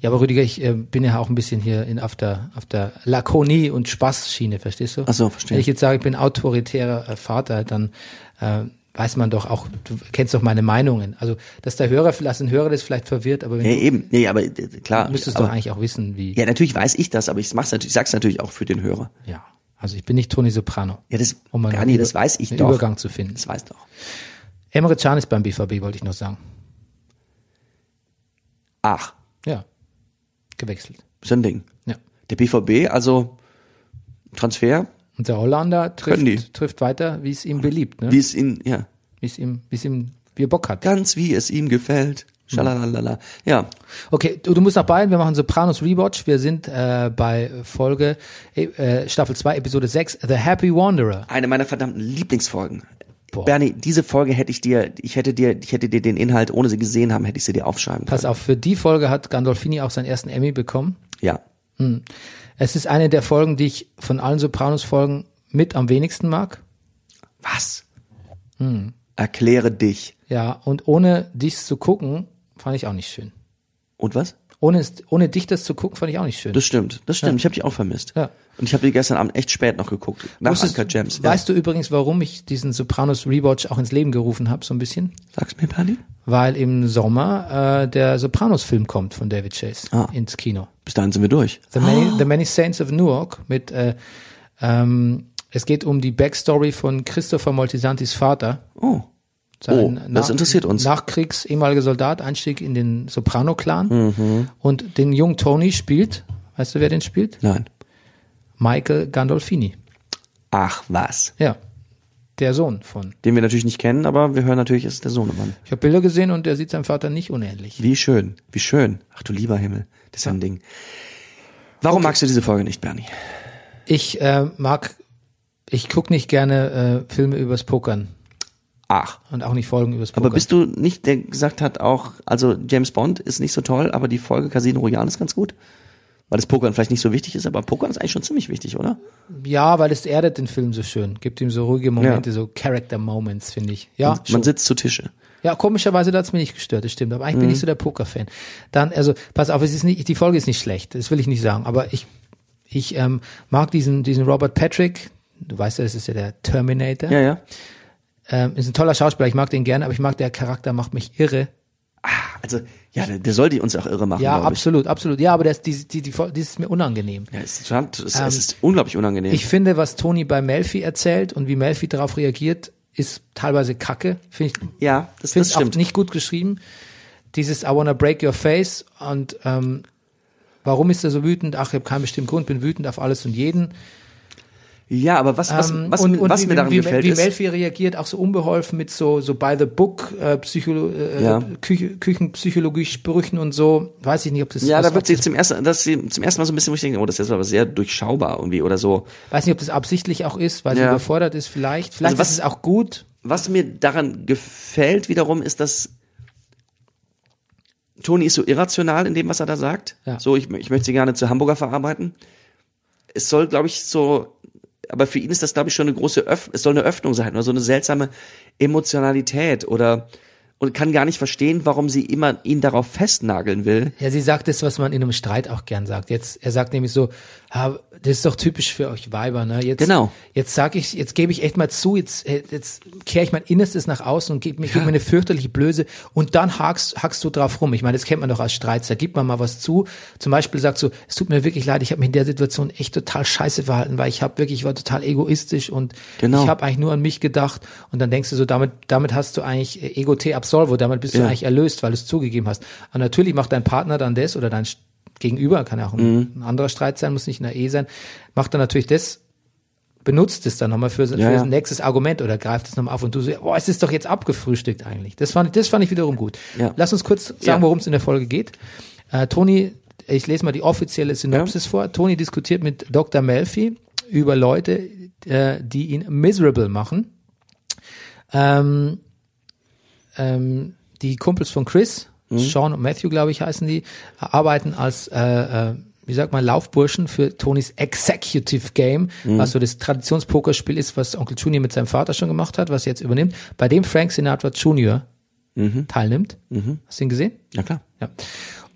Ja, aber Rüdiger, ich äh, bin ja auch ein bisschen hier in, auf der, auf der Lakonie und Spaßschiene, verstehst du? Ach so, verstehe. Wenn ich jetzt sage, ich bin autoritärer äh, Vater, dann äh, weiß man doch auch, du kennst doch meine Meinungen. Also, dass der Hörer, dass ein Hörer das vielleicht verwirrt, aber wenn Ja, du eben. Nee, aber äh, klar. müsstest aber, doch eigentlich auch wissen, wie. Ja, natürlich weiß ich das, aber ich mach's natürlich, ich sag's natürlich auch für den Hörer. Ja. Also ich bin nicht Toni Soprano. Ja, das, Um Bernie, einen das weiß ich einen doch. Übergang zu finden. Das weiß doch. Emre Can ist beim BVB, wollte ich noch sagen. Ach, Ja. Gewechselt. so ein Ding. Ja. Der BVB, also Transfer, Und der Holländer trifft, trifft weiter, wie es ihm beliebt, ne? wie es ihn, ja, Wie es ihm, wie es ihm, wie er Bock hat. ganz wie es ihm gefällt. Schalalala. Ja, Okay, du, du musst nach Bayern, wir machen Sopranos Rewatch. Wir sind äh, bei Folge äh, Staffel 2, Episode 6, The Happy Wanderer. eine meiner verdammten Lieblingsfolgen. Boah. Bernie, diese Folge hätte ich dir, ich hätte dir, ich hätte dir den Inhalt, ohne sie gesehen haben, hätte ich sie dir aufschreiben können. Pass auf, für die Folge hat Gandolfini auch seinen ersten Emmy bekommen. Ja. Es ist eine der Folgen, die ich von allen Sopranos-Folgen mit am wenigsten mag. Was? Hm. Erkläre dich. Ja, und ohne dies zu gucken, fand ich auch nicht schön. Und was? Ohne, ohne dich das zu gucken, fand ich auch nicht schön. Das stimmt, das stimmt. Ich habe dich auch vermisst. Ja. Und ich habe die gestern Abend echt spät noch geguckt. Nach Wusstest- Uncut Gems. Weißt du übrigens, warum ich diesen Sopranos Rewatch auch ins Leben gerufen habe, so ein bisschen? Sag's mir, Bernie. Weil im Sommer äh, der Sopranos-Film kommt von David Chase Ah. ins Kino. Bis dahin sind wir durch. The Many, The Many Saints of Newark mit, äh, ähm, es geht um die Backstory von Christopher Moltisantis Vater. Oh. Sein Oh, das interessiert uns. Nachkriegs ehemaliger Soldat, Einstieg in den Soprano-Clan. Mhm. Und den jungen Tony spielt, weißt du, wer den spielt? Nein. Michael Gandolfini. Ach, was. Ja, der Sohn von. Den wir natürlich nicht kennen, aber wir hören natürlich, es ist der Sohnemann. Ich habe Bilder gesehen und der sieht seinem Vater nicht unähnlich. Wie schön, wie schön. Ach du lieber Himmel, das ist ja ein Ding. Warum magst du diese Folge nicht, Bernie? Ich äh, mag, ich guck nicht gerne äh, Filme übers Pokern Ach. und auch nicht Folgen übers Pokern. Aber bist du nicht, der gesagt hat auch, also James Bond ist nicht so toll, aber die Folge Casino Royale ist ganz gut? Weil das Pokern vielleicht nicht so wichtig ist, aber Pokern ist eigentlich schon ziemlich wichtig, oder? Ja, weil es erdet den Film so schön. Gibt ihm so ruhige Momente, so Character Moments, finde ich. Ja, Man schon. sitzt zu Tische. ja, komischerweise hat's mir nicht gestört, das stimmt. Aber eigentlich Mhm. bin ich so der Poker-Fan. Dann, also, pass auf, es ist nicht, die Folge ist nicht schlecht, das will ich nicht sagen, aber ich, ich ähm, mag diesen, diesen Robert Patrick, du weißt ja, das ist ja der Terminator. Ja, ja. Ähm, ist ein toller Schauspieler, ich mag den gerne, aber ich mag der Charakter, macht mich irre. Also, ja, der, der soll die uns auch irre machen, Ja, glaub ich. absolut, absolut. Ja, aber das, die, die, die, die ist mir unangenehm. Ja, es ist, es, Ähm, es ist unglaublich unangenehm. Ich finde, was Tony bei Melfi erzählt und wie Melfi darauf reagiert, ist teilweise kacke. Finde ich, ja, das, das ich auch stimmt. nicht gut geschrieben. Dieses I wanna break your face und ähm, warum ist er so wütend? Ach, ich habe keinen bestimmten Grund, bin wütend auf alles und jeden. Ja, aber was, was, Ähm, was, und, mir- und was wie, mir daran wie, gefällt wie ist, Melfi reagiert, auch so unbeholfen mit so so by the book äh, Psycholo äh, Ja. Küche, Küchenpsychologie Sprüchen und so. Weiß ich nicht, ob das ja, da wird sie zum ersten, das sie zum ersten Mal so ein bisschen, wo ich denke, oh, das ist aber sehr durchschaubar irgendwie oder so. weiß nicht, ob das absichtlich auch ist, weil sie Ja. überfordert ist vielleicht. Vielleicht Also was- ist es auch gut. Was mir daran gefällt wiederum, ist, dass Toni ist so irrational in dem, was er da sagt. Ja. So, ich, ich möchte sie gerne zu Hamburger verarbeiten. Es soll, glaube ich, so, aber für ihn ist das, glaube ich, schon eine große Öff es soll eine Öffnung sein oder so eine seltsame Emotionalität oder und kann gar nicht verstehen, warum sie immer ihn darauf festnageln will. Ja, sie sagt das, was man in einem Streit auch gern sagt. Jetzt, er sagt nämlich so, ah, das ist doch typisch für euch Weiber, ne? Jetzt, Genau. Jetzt sag ich, jetzt gebe ich echt mal zu, jetzt, äh, jetzt kehre ich mein Innerstes nach außen und gebe mir, geb mir eine fürchterliche Blöße und dann hakst, hackst du drauf rum. Ich meine, das kennt man doch als Streit. Da gibt man mal was zu. Zum Beispiel sagt so, es tut mir wirklich leid, ich habe mich in der Situation echt total scheiße verhalten, weil ich habe wirklich, ich war total egoistisch und Genau. ich habe eigentlich nur an mich gedacht. Und dann denkst du so, damit, damit hast du eigentlich äh, Ego T Absolvo, damit bist du Ja. eigentlich erlöst, weil du es zugegeben hast. Und natürlich macht dein Partner dann das oder dein Gegenüber, kann ja auch ein, Mhm. ein anderer Streit sein, muss nicht in der Ehe sein, macht dann natürlich das, benutzt es dann nochmal für, für Ja, ja. ein nächstes Argument oder greift es nochmal auf und du so, boah, es ist doch jetzt abgefrühstückt eigentlich. Das fand, ich- das fand ich wiederum gut. Ja. Lass uns kurz sagen, Ja. worum es in der Folge geht. Äh, Toni, ich lese mal die offizielle Synopsis vor. Toni diskutiert mit Dr. Melfi über Leute, äh, die ihn miserable machen. Ähm, ähm, die Kumpels von Chris, Sean und Matthew, glaube ich, heißen die, arbeiten als, äh, äh, wie sagt man, Laufburschen für Tonys Executive Game, was so das Traditionspokerspiel ist, was Onkel Junior mit seinem Vater schon gemacht hat, was er jetzt übernimmt, bei dem Frank Sinatra Jr. teilnimmt. Hast du ihn gesehen? Ja klar. Ja.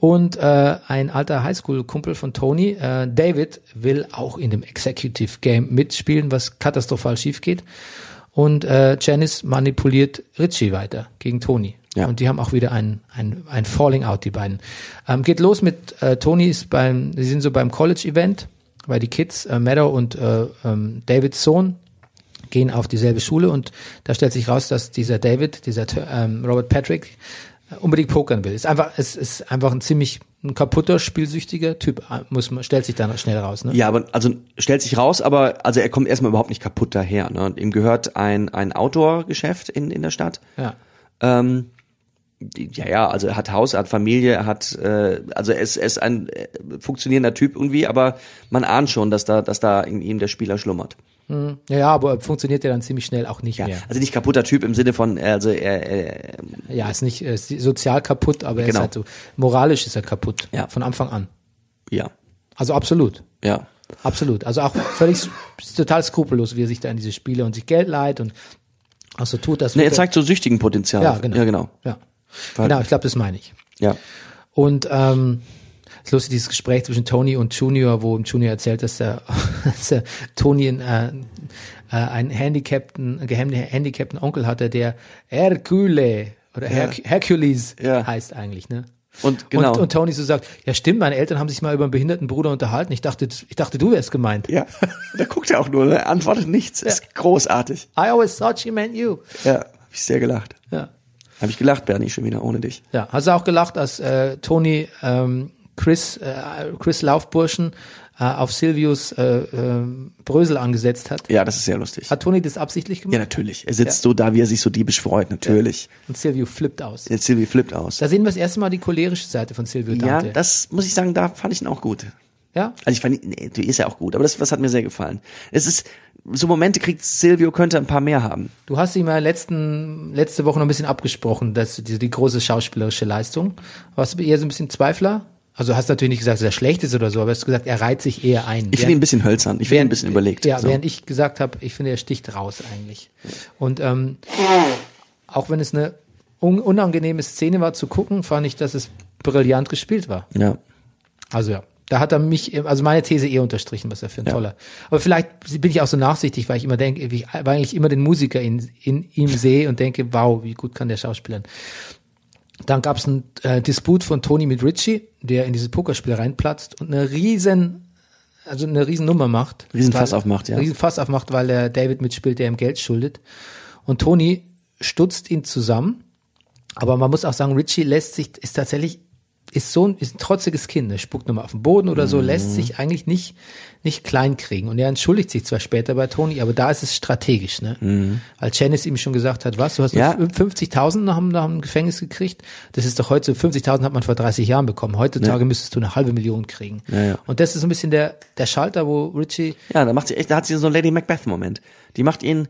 Und äh, ein alter Highschool-Kumpel von Tony, äh, David, will auch in dem Executive Game mitspielen, was katastrophal schief geht. Und äh, Janice manipuliert Richie weiter gegen Tony. Ja. Und die haben auch wieder ein, ein, ein Falling Out, die beiden. Ähm, geht los mit, äh, Tony ist beim, sie sind so beim College-Event, weil die Kids, äh, Meadow und äh, ähm, Davids Sohn, gehen auf dieselbe Schule und da stellt sich raus, dass dieser David, dieser ähm, Robert Patrick, äh, unbedingt pokern will. Ist einfach, es ist einfach ein ziemlich ein kaputter, spielsüchtiger Typ, äh, muss man, stellt sich dann schnell raus, ne? Ja, aber also stellt sich raus, aber also er kommt erstmal überhaupt nicht kaputt daher. Ne? Und ihm gehört ein ein Outdoor-Geschäft in in der Stadt. Ja. Ähm, ja, ja, also er hat Haus, er hat Familie, er hat, äh, also er ist, er ist ein äh, funktionierender Typ irgendwie, aber man ahnt schon, dass da, dass da in ihm der Spieler schlummert. Ja, ja, aber funktioniert ja dann ziemlich schnell auch nicht Ja, mehr. also nicht kaputter Typ im Sinne von, also er, er Ja, ist nicht äh, ist sozial kaputt, aber er Genau. ist halt so, moralisch ist er kaputt. Ja. Von Anfang an. ja, Also absolut. ja, Absolut. Also auch völlig total skrupellos, wie er sich da in diese Spiele und sich Geld leiht und auch so tut, das. ne, er zeigt so süchtigen Potenzial. ja, genau. Ja, genau. Ja. Weil- Genau, ich glaube, das meine ich. Ja, Und ähm, es ist lustig, dieses Gespräch zwischen Tony und Junior, wo ihm Junior erzählt, dass der, [LAUGHS] dass der Tony einen, äh, äh, einen handicapten, einen gehemmten handicapten Onkel hatte, der Hercule oder Her Hercules Ja. heißt eigentlich, ne? und genau. Und, und Tony so sagt, ja stimmt, meine Eltern haben sich mal über einen behinderten Bruder unterhalten. Ich dachte, ich dachte, du wärst gemeint. ja, [LAUGHS] da guckt er auch nur, ne? er antwortet nichts. Ist großartig. I always thought she meant you. Ja, hab ich sehr gelacht. Ja. Habe ich gelacht, Bernie, schon wieder ohne dich. Ja, hast du auch gelacht, als äh, Tony ähm, Chris, äh, Chris Laufburschen äh, auf Silvius äh, äh, Brösel angesetzt hat? Ja, das ist sehr lustig. Hat Tony das absichtlich gemacht? Ja, natürlich. Er sitzt so da, wie er sich so diebisch freut, natürlich. Und Silvio flippt aus. Jetzt Silvi flippt aus. Da sehen wir das erste Mal die cholerische Seite von Silvio Ja, Dante. das muss ich sagen, da fand ich ihn auch gut. ja? Also ich fand ihn, nee, die ist ja auch gut, aber das, das hat mir sehr gefallen. Es ist, so Momente kriegt Silvio, könnte ein paar mehr haben. Du hast ihm ja letzten, letzte Woche noch ein bisschen abgesprochen, dass die, die große schauspielerische Leistung. Warst du eher so ein bisschen Zweifler? Also hast natürlich nicht gesagt, dass er schlecht ist oder so, aber hast gesagt, er reiht sich eher ein. Ich finde ihn ein bisschen hölzern, ich finde ihn ein bisschen überlegt. Ja, so. während ich gesagt habe, ich finde, er sticht raus eigentlich. Und ähm, auch wenn es eine un unangenehme Szene war zu gucken, fand ich, dass es brillant gespielt war. ja. Also ja, da hat er mich, also meine These eher unterstrichen, was er für ein toller. Aber vielleicht bin ich auch so nachsichtig, weil ich immer denke, ich eigentlich immer den Musiker in, in ihm sehe und denke, wow, wie gut kann der Schauspielern. Dann gab es einen äh, Disput von Tony mit Richie, der in dieses Pokerspiel reinplatzt und eine riesen, also eine riesen Nummer macht. Riesenfass Weil- aufmacht, ja. Riesen Fass aufmacht, weil der David mitspielt, der ihm Geld schuldet. Und Tony stutzt ihn zusammen. Aber man muss auch sagen, Richie lässt sich, ist tatsächlich ist so ein, ist ein trotziges Kind, er spuckt nochmal auf den Boden oder so, lässt sich eigentlich nicht, nicht klein kriegen. Und er entschuldigt sich zwar später bei Tony, aber da ist es strategisch, ne? Als Janice ihm schon gesagt hat, was, du hast Ja. nur 50.000 nach, dem- nach dem Gefängnis gekriegt, das ist doch heute, 50.000 hat man vor 30 Jahren bekommen, heutzutage müsstest du eine halbe Million kriegen. ja. Und das ist so ein bisschen der, der Schalter, wo Richie, Ja, da macht sie echt, da hat sie so einen Lady Macbeth-Moment. Die macht ihn,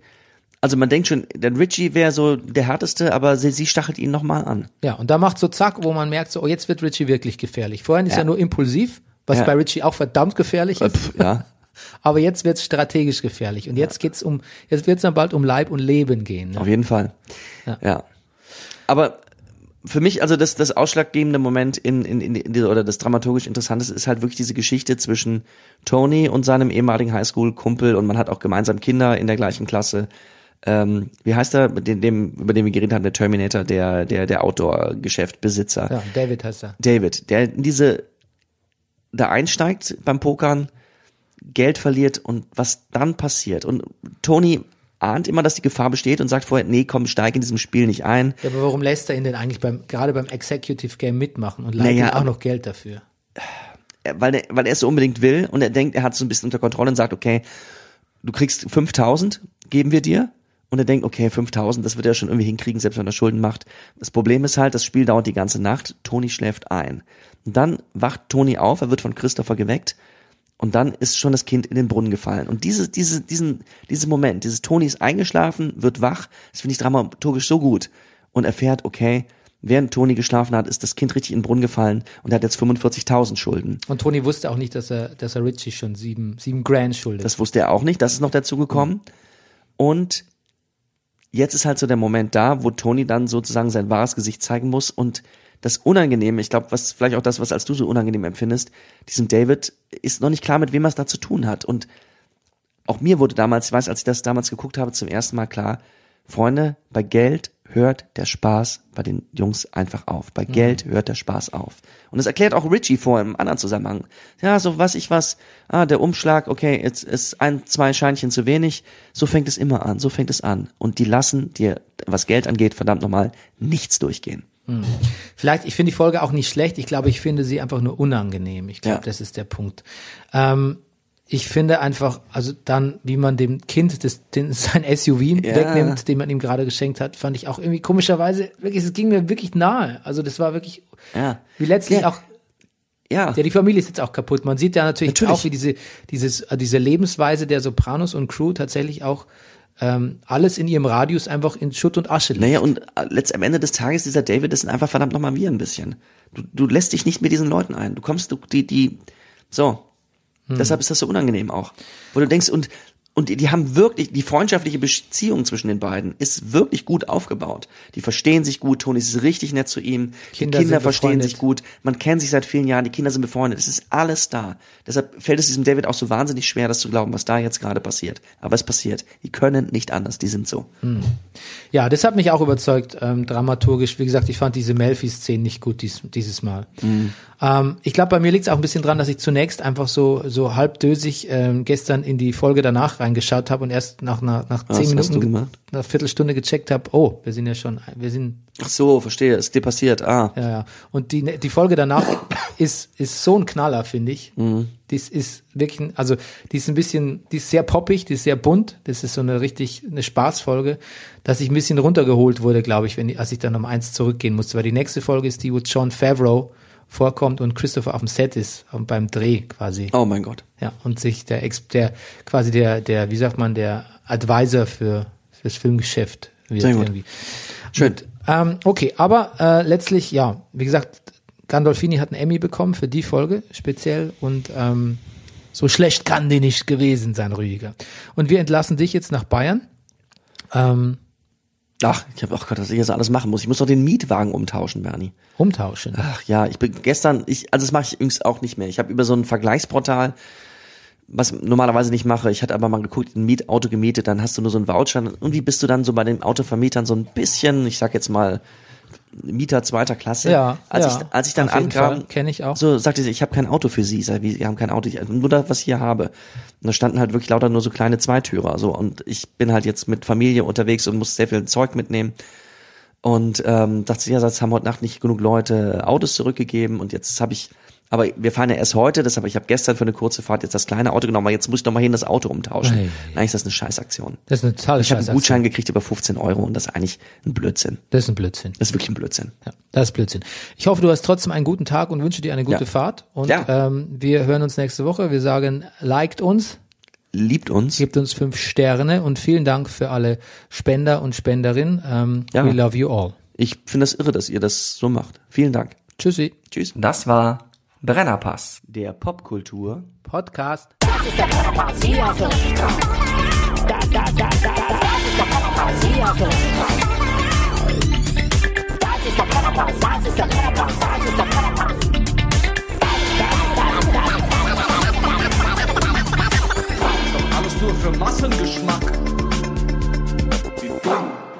also man denkt schon, der Richie wäre so der härteste, aber sie, sie stachelt ihn nochmal an. ja, und da macht so zack, wo man merkt, so, oh, jetzt wird Richie wirklich gefährlich. Vorhin ist Ja. er nur impulsiv, was Ja. bei Richie auch verdammt gefährlich ist. Pff, ja. [LAUGHS] Aber jetzt wird's strategisch gefährlich. Und jetzt geht's um, jetzt wird's dann bald um Leib und Leben gehen. Ne? Auf jeden Fall. Ja. Ja. Aber für mich, also das, das ausschlaggebende Moment in, in, in, oder das dramaturgisch Interessante ist halt wirklich diese Geschichte zwischen Tony und seinem ehemaligen Highschool-Kumpel und man hat auch gemeinsam Kinder in der gleichen Klasse. Ähm, wie heißt er, den, dem, über den wir geredet haben, der Terminator, der, der, der Outdoor-Geschäftbesitzer. Ja, David heißt er. David, der in diese, da einsteigt beim Pokern, Geld verliert und was dann passiert. Und Tony ahnt immer, dass die Gefahr besteht und sagt vorher, nee, komm, steig in diesem Spiel nicht ein. Ja, aber warum lässt er ihn denn eigentlich beim, gerade beim Executive Game mitmachen und leiht Naja, ihm auch noch Geld dafür? Weil er, weil er es so unbedingt will und er denkt, er hat es so ein bisschen unter Kontrolle und sagt, okay, du kriegst 5000, geben wir dir. Und er denkt, okay, 5000, das wird er schon irgendwie hinkriegen, selbst wenn er Schulden macht. Das Problem ist halt, das Spiel dauert die ganze Nacht. Tony schläft ein. Und dann wacht Tony auf, er wird von Christopher geweckt. Und dann ist schon das Kind in den Brunnen gefallen. Und diese, diese, diesen, diesen Moment, dieses Tony ist eingeschlafen, wird wach, das finde ich dramaturgisch so gut. Und erfährt, okay, während Tony geschlafen hat, ist das Kind richtig in den Brunnen gefallen und er hat jetzt 45.000 Schulden. Und Tony wusste auch nicht, dass er, dass er Richie schon sieben, sieben Grand schuldet. Das wusste er auch nicht, das ist noch dazugekommen. Und jetzt ist halt so der Moment da, wo Tony dann sozusagen sein wahres Gesicht zeigen muss und das Unangenehme, ich glaube, was vielleicht auch das, was als du so unangenehm empfindest, diesem David ist noch nicht klar, mit wem er es da zu tun hat. Und auch mir wurde damals, ich weiß, als ich das damals geguckt habe, zum ersten Mal klar, Freunde, bei Geld hört der Spaß bei den Jungs einfach auf. Bei Geld hört der Spaß auf. Und das erklärt auch Richie vor im anderen Zusammenhang. Ja, so was ich was, ah, der Umschlag, okay, jetzt ist ein, zwei Scheinchen zu wenig. So fängt es immer an, so fängt es an. Und die lassen dir, was Geld angeht, verdammt nochmal, nichts durchgehen. Vielleicht, ich finde die Folge auch nicht schlecht. Ich glaube, ich finde sie einfach nur unangenehm. Ich glaube, Ja. das ist der Punkt. Ähm, ich finde einfach, also dann, wie man dem Kind das, den, [LAUGHS] sein SUV Ja. wegnimmt, den man ihm gerade geschenkt hat, fand ich auch irgendwie komischerweise, wirklich, es ging mir wirklich nahe. Also das war wirklich, Ja. wie letztlich Ja. auch, Ja. ja, die Familie ist jetzt auch kaputt. Man sieht ja natürlich, Natürlich. auch, wie diese, dieses, äh, diese Lebensweise der Sopranos und Crew tatsächlich auch ähm, alles in ihrem Radius einfach in Schutt und Asche liegt. Naja, und äh, letzt, am Ende des Tages, dieser David, das sind einfach verdammt nochmal wir ein bisschen. Du, du lässt dich nicht mit diesen Leuten ein. Du kommst, du, die, die, so. Deshalb ist das so unangenehm auch. Wo du denkst, und, und die, die haben wirklich, die freundschaftliche Beziehung zwischen den beiden ist wirklich gut aufgebaut. Die verstehen sich gut, Tony ist richtig nett zu ihm, Kinder die Kinder verstehen befreundet. sich gut, man kennt sich seit vielen Jahren, die Kinder sind befreundet, es ist alles da. Deshalb fällt es diesem David auch so wahnsinnig schwer, das zu glauben, was da jetzt gerade passiert. Aber es passiert. Die können nicht anders, die sind so. Ja, das hat mich auch überzeugt, ähm, dramaturgisch. Wie gesagt, ich fand diese Melfi-Szenen nicht gut dies, dieses Mal. Ähm, ich glaube, bei mir liegt es auch ein bisschen dran, dass ich zunächst einfach so so halbdösig ähm, gestern in die Folge danach reingeschaut habe und erst nach nach, nach zehn du Minuten, nach einer Viertelstunde gecheckt habe, oh, wir sind ja schon, wir sind Ach so, verstehe, ist dir passiert, ah. ja, ja. Und die, die Folge danach ist, ist so ein Knaller, finde ich. Das ist wirklich, also, die ist ein bisschen, die ist sehr poppig, die ist sehr bunt. Das ist so eine richtig, eine Spaßfolge, dass ich ein bisschen runtergeholt wurde, glaube ich, wenn, ich- als ich dann um eins zurückgehen musste. Weil die nächste Folge ist die, wo John Favreau vorkommt und Christopher auf dem Set ist, beim Dreh quasi. Oh mein Gott. Ja, und sich der, Ex der, quasi der, der, wie sagt man, der Advisor für, fürs Filmgeschäft wird Sehr gut. irgendwie. Schön. Ähm, okay, aber äh, letztlich, ja, wie gesagt, Gandolfini hat einen Emmy bekommen für die Folge speziell und ähm, so schlecht kann die nicht gewesen sein, Rüdiger. Und wir entlassen dich jetzt nach Bayern. Ähm, Ach, ich habe auch Gott, was ich jetzt alles machen muss. Ich muss doch den Mietwagen umtauschen, Bernie. umtauschen. Ach ja, ich bin gestern, ich, also das mache ich übrigens auch nicht mehr. Ich habe über so ein Vergleichsportal, was ich normalerweise nicht mache, ich hatte aber mal geguckt, ein Mietauto gemietet, dann hast du nur so einen Voucher. Und irgendwie bist du dann so bei den Autovermietern so ein bisschen, ich sag jetzt mal, Mieter zweiter Klasse. Ja, als ja, ich als ich dann ankam, Fall, kenn ich auch. so sagte sie, ich habe kein Auto für sie. Ich sag, sie haben kein Auto, ich, nur das, was ich hier habe. Und da standen halt wirklich lauter nur so kleine Zweitürer. So und ich bin halt jetzt mit Familie unterwegs und muss sehr viel Zeug mitnehmen. und ähm, dachte, ja, jetzt haben heute Nacht nicht genug Leute Autos zurückgegeben und jetzt habe ich, aber wir fahren ja erst heute, deshalb ich habe gestern für eine kurze Fahrt jetzt das kleine Auto genommen, aber jetzt muss ich noch mal hin das Auto umtauschen. Ei. Eigentlich ist das eine Scheißaktion. Das ist eine totale Ich habe einen. Gutschein gekriegt über 15 Euro und das ist eigentlich ein Blödsinn. Das ist ein Blödsinn. Das ist wirklich ein Blödsinn. Ja, das ist Blödsinn. Ich hoffe, du hast trotzdem einen guten Tag und wünsche dir eine gute Ja. Fahrt. Und Ja. ähm, wir hören uns nächste Woche. Wir sagen, liked uns, Liebt uns. gebt uns fünf Sterne und vielen Dank für alle Spender und Spenderinnen. Ähm, Ja. We love you all. Ich finde das irre, dass ihr das so macht. Vielen Dank. Tschüssi. Tschüss. Das war Brennerpass. Der Popkultur Podcast. Das ist der Brennerpass, hier hast du richtig Spaß. Das, das, das, das, das, das ist der Brennerpass, hier Spaß. Das ist der Brennerpass, das ist der Brennerpass, das ist der Brennerpass. Alles nur für Massengeschmack. Wie dumm.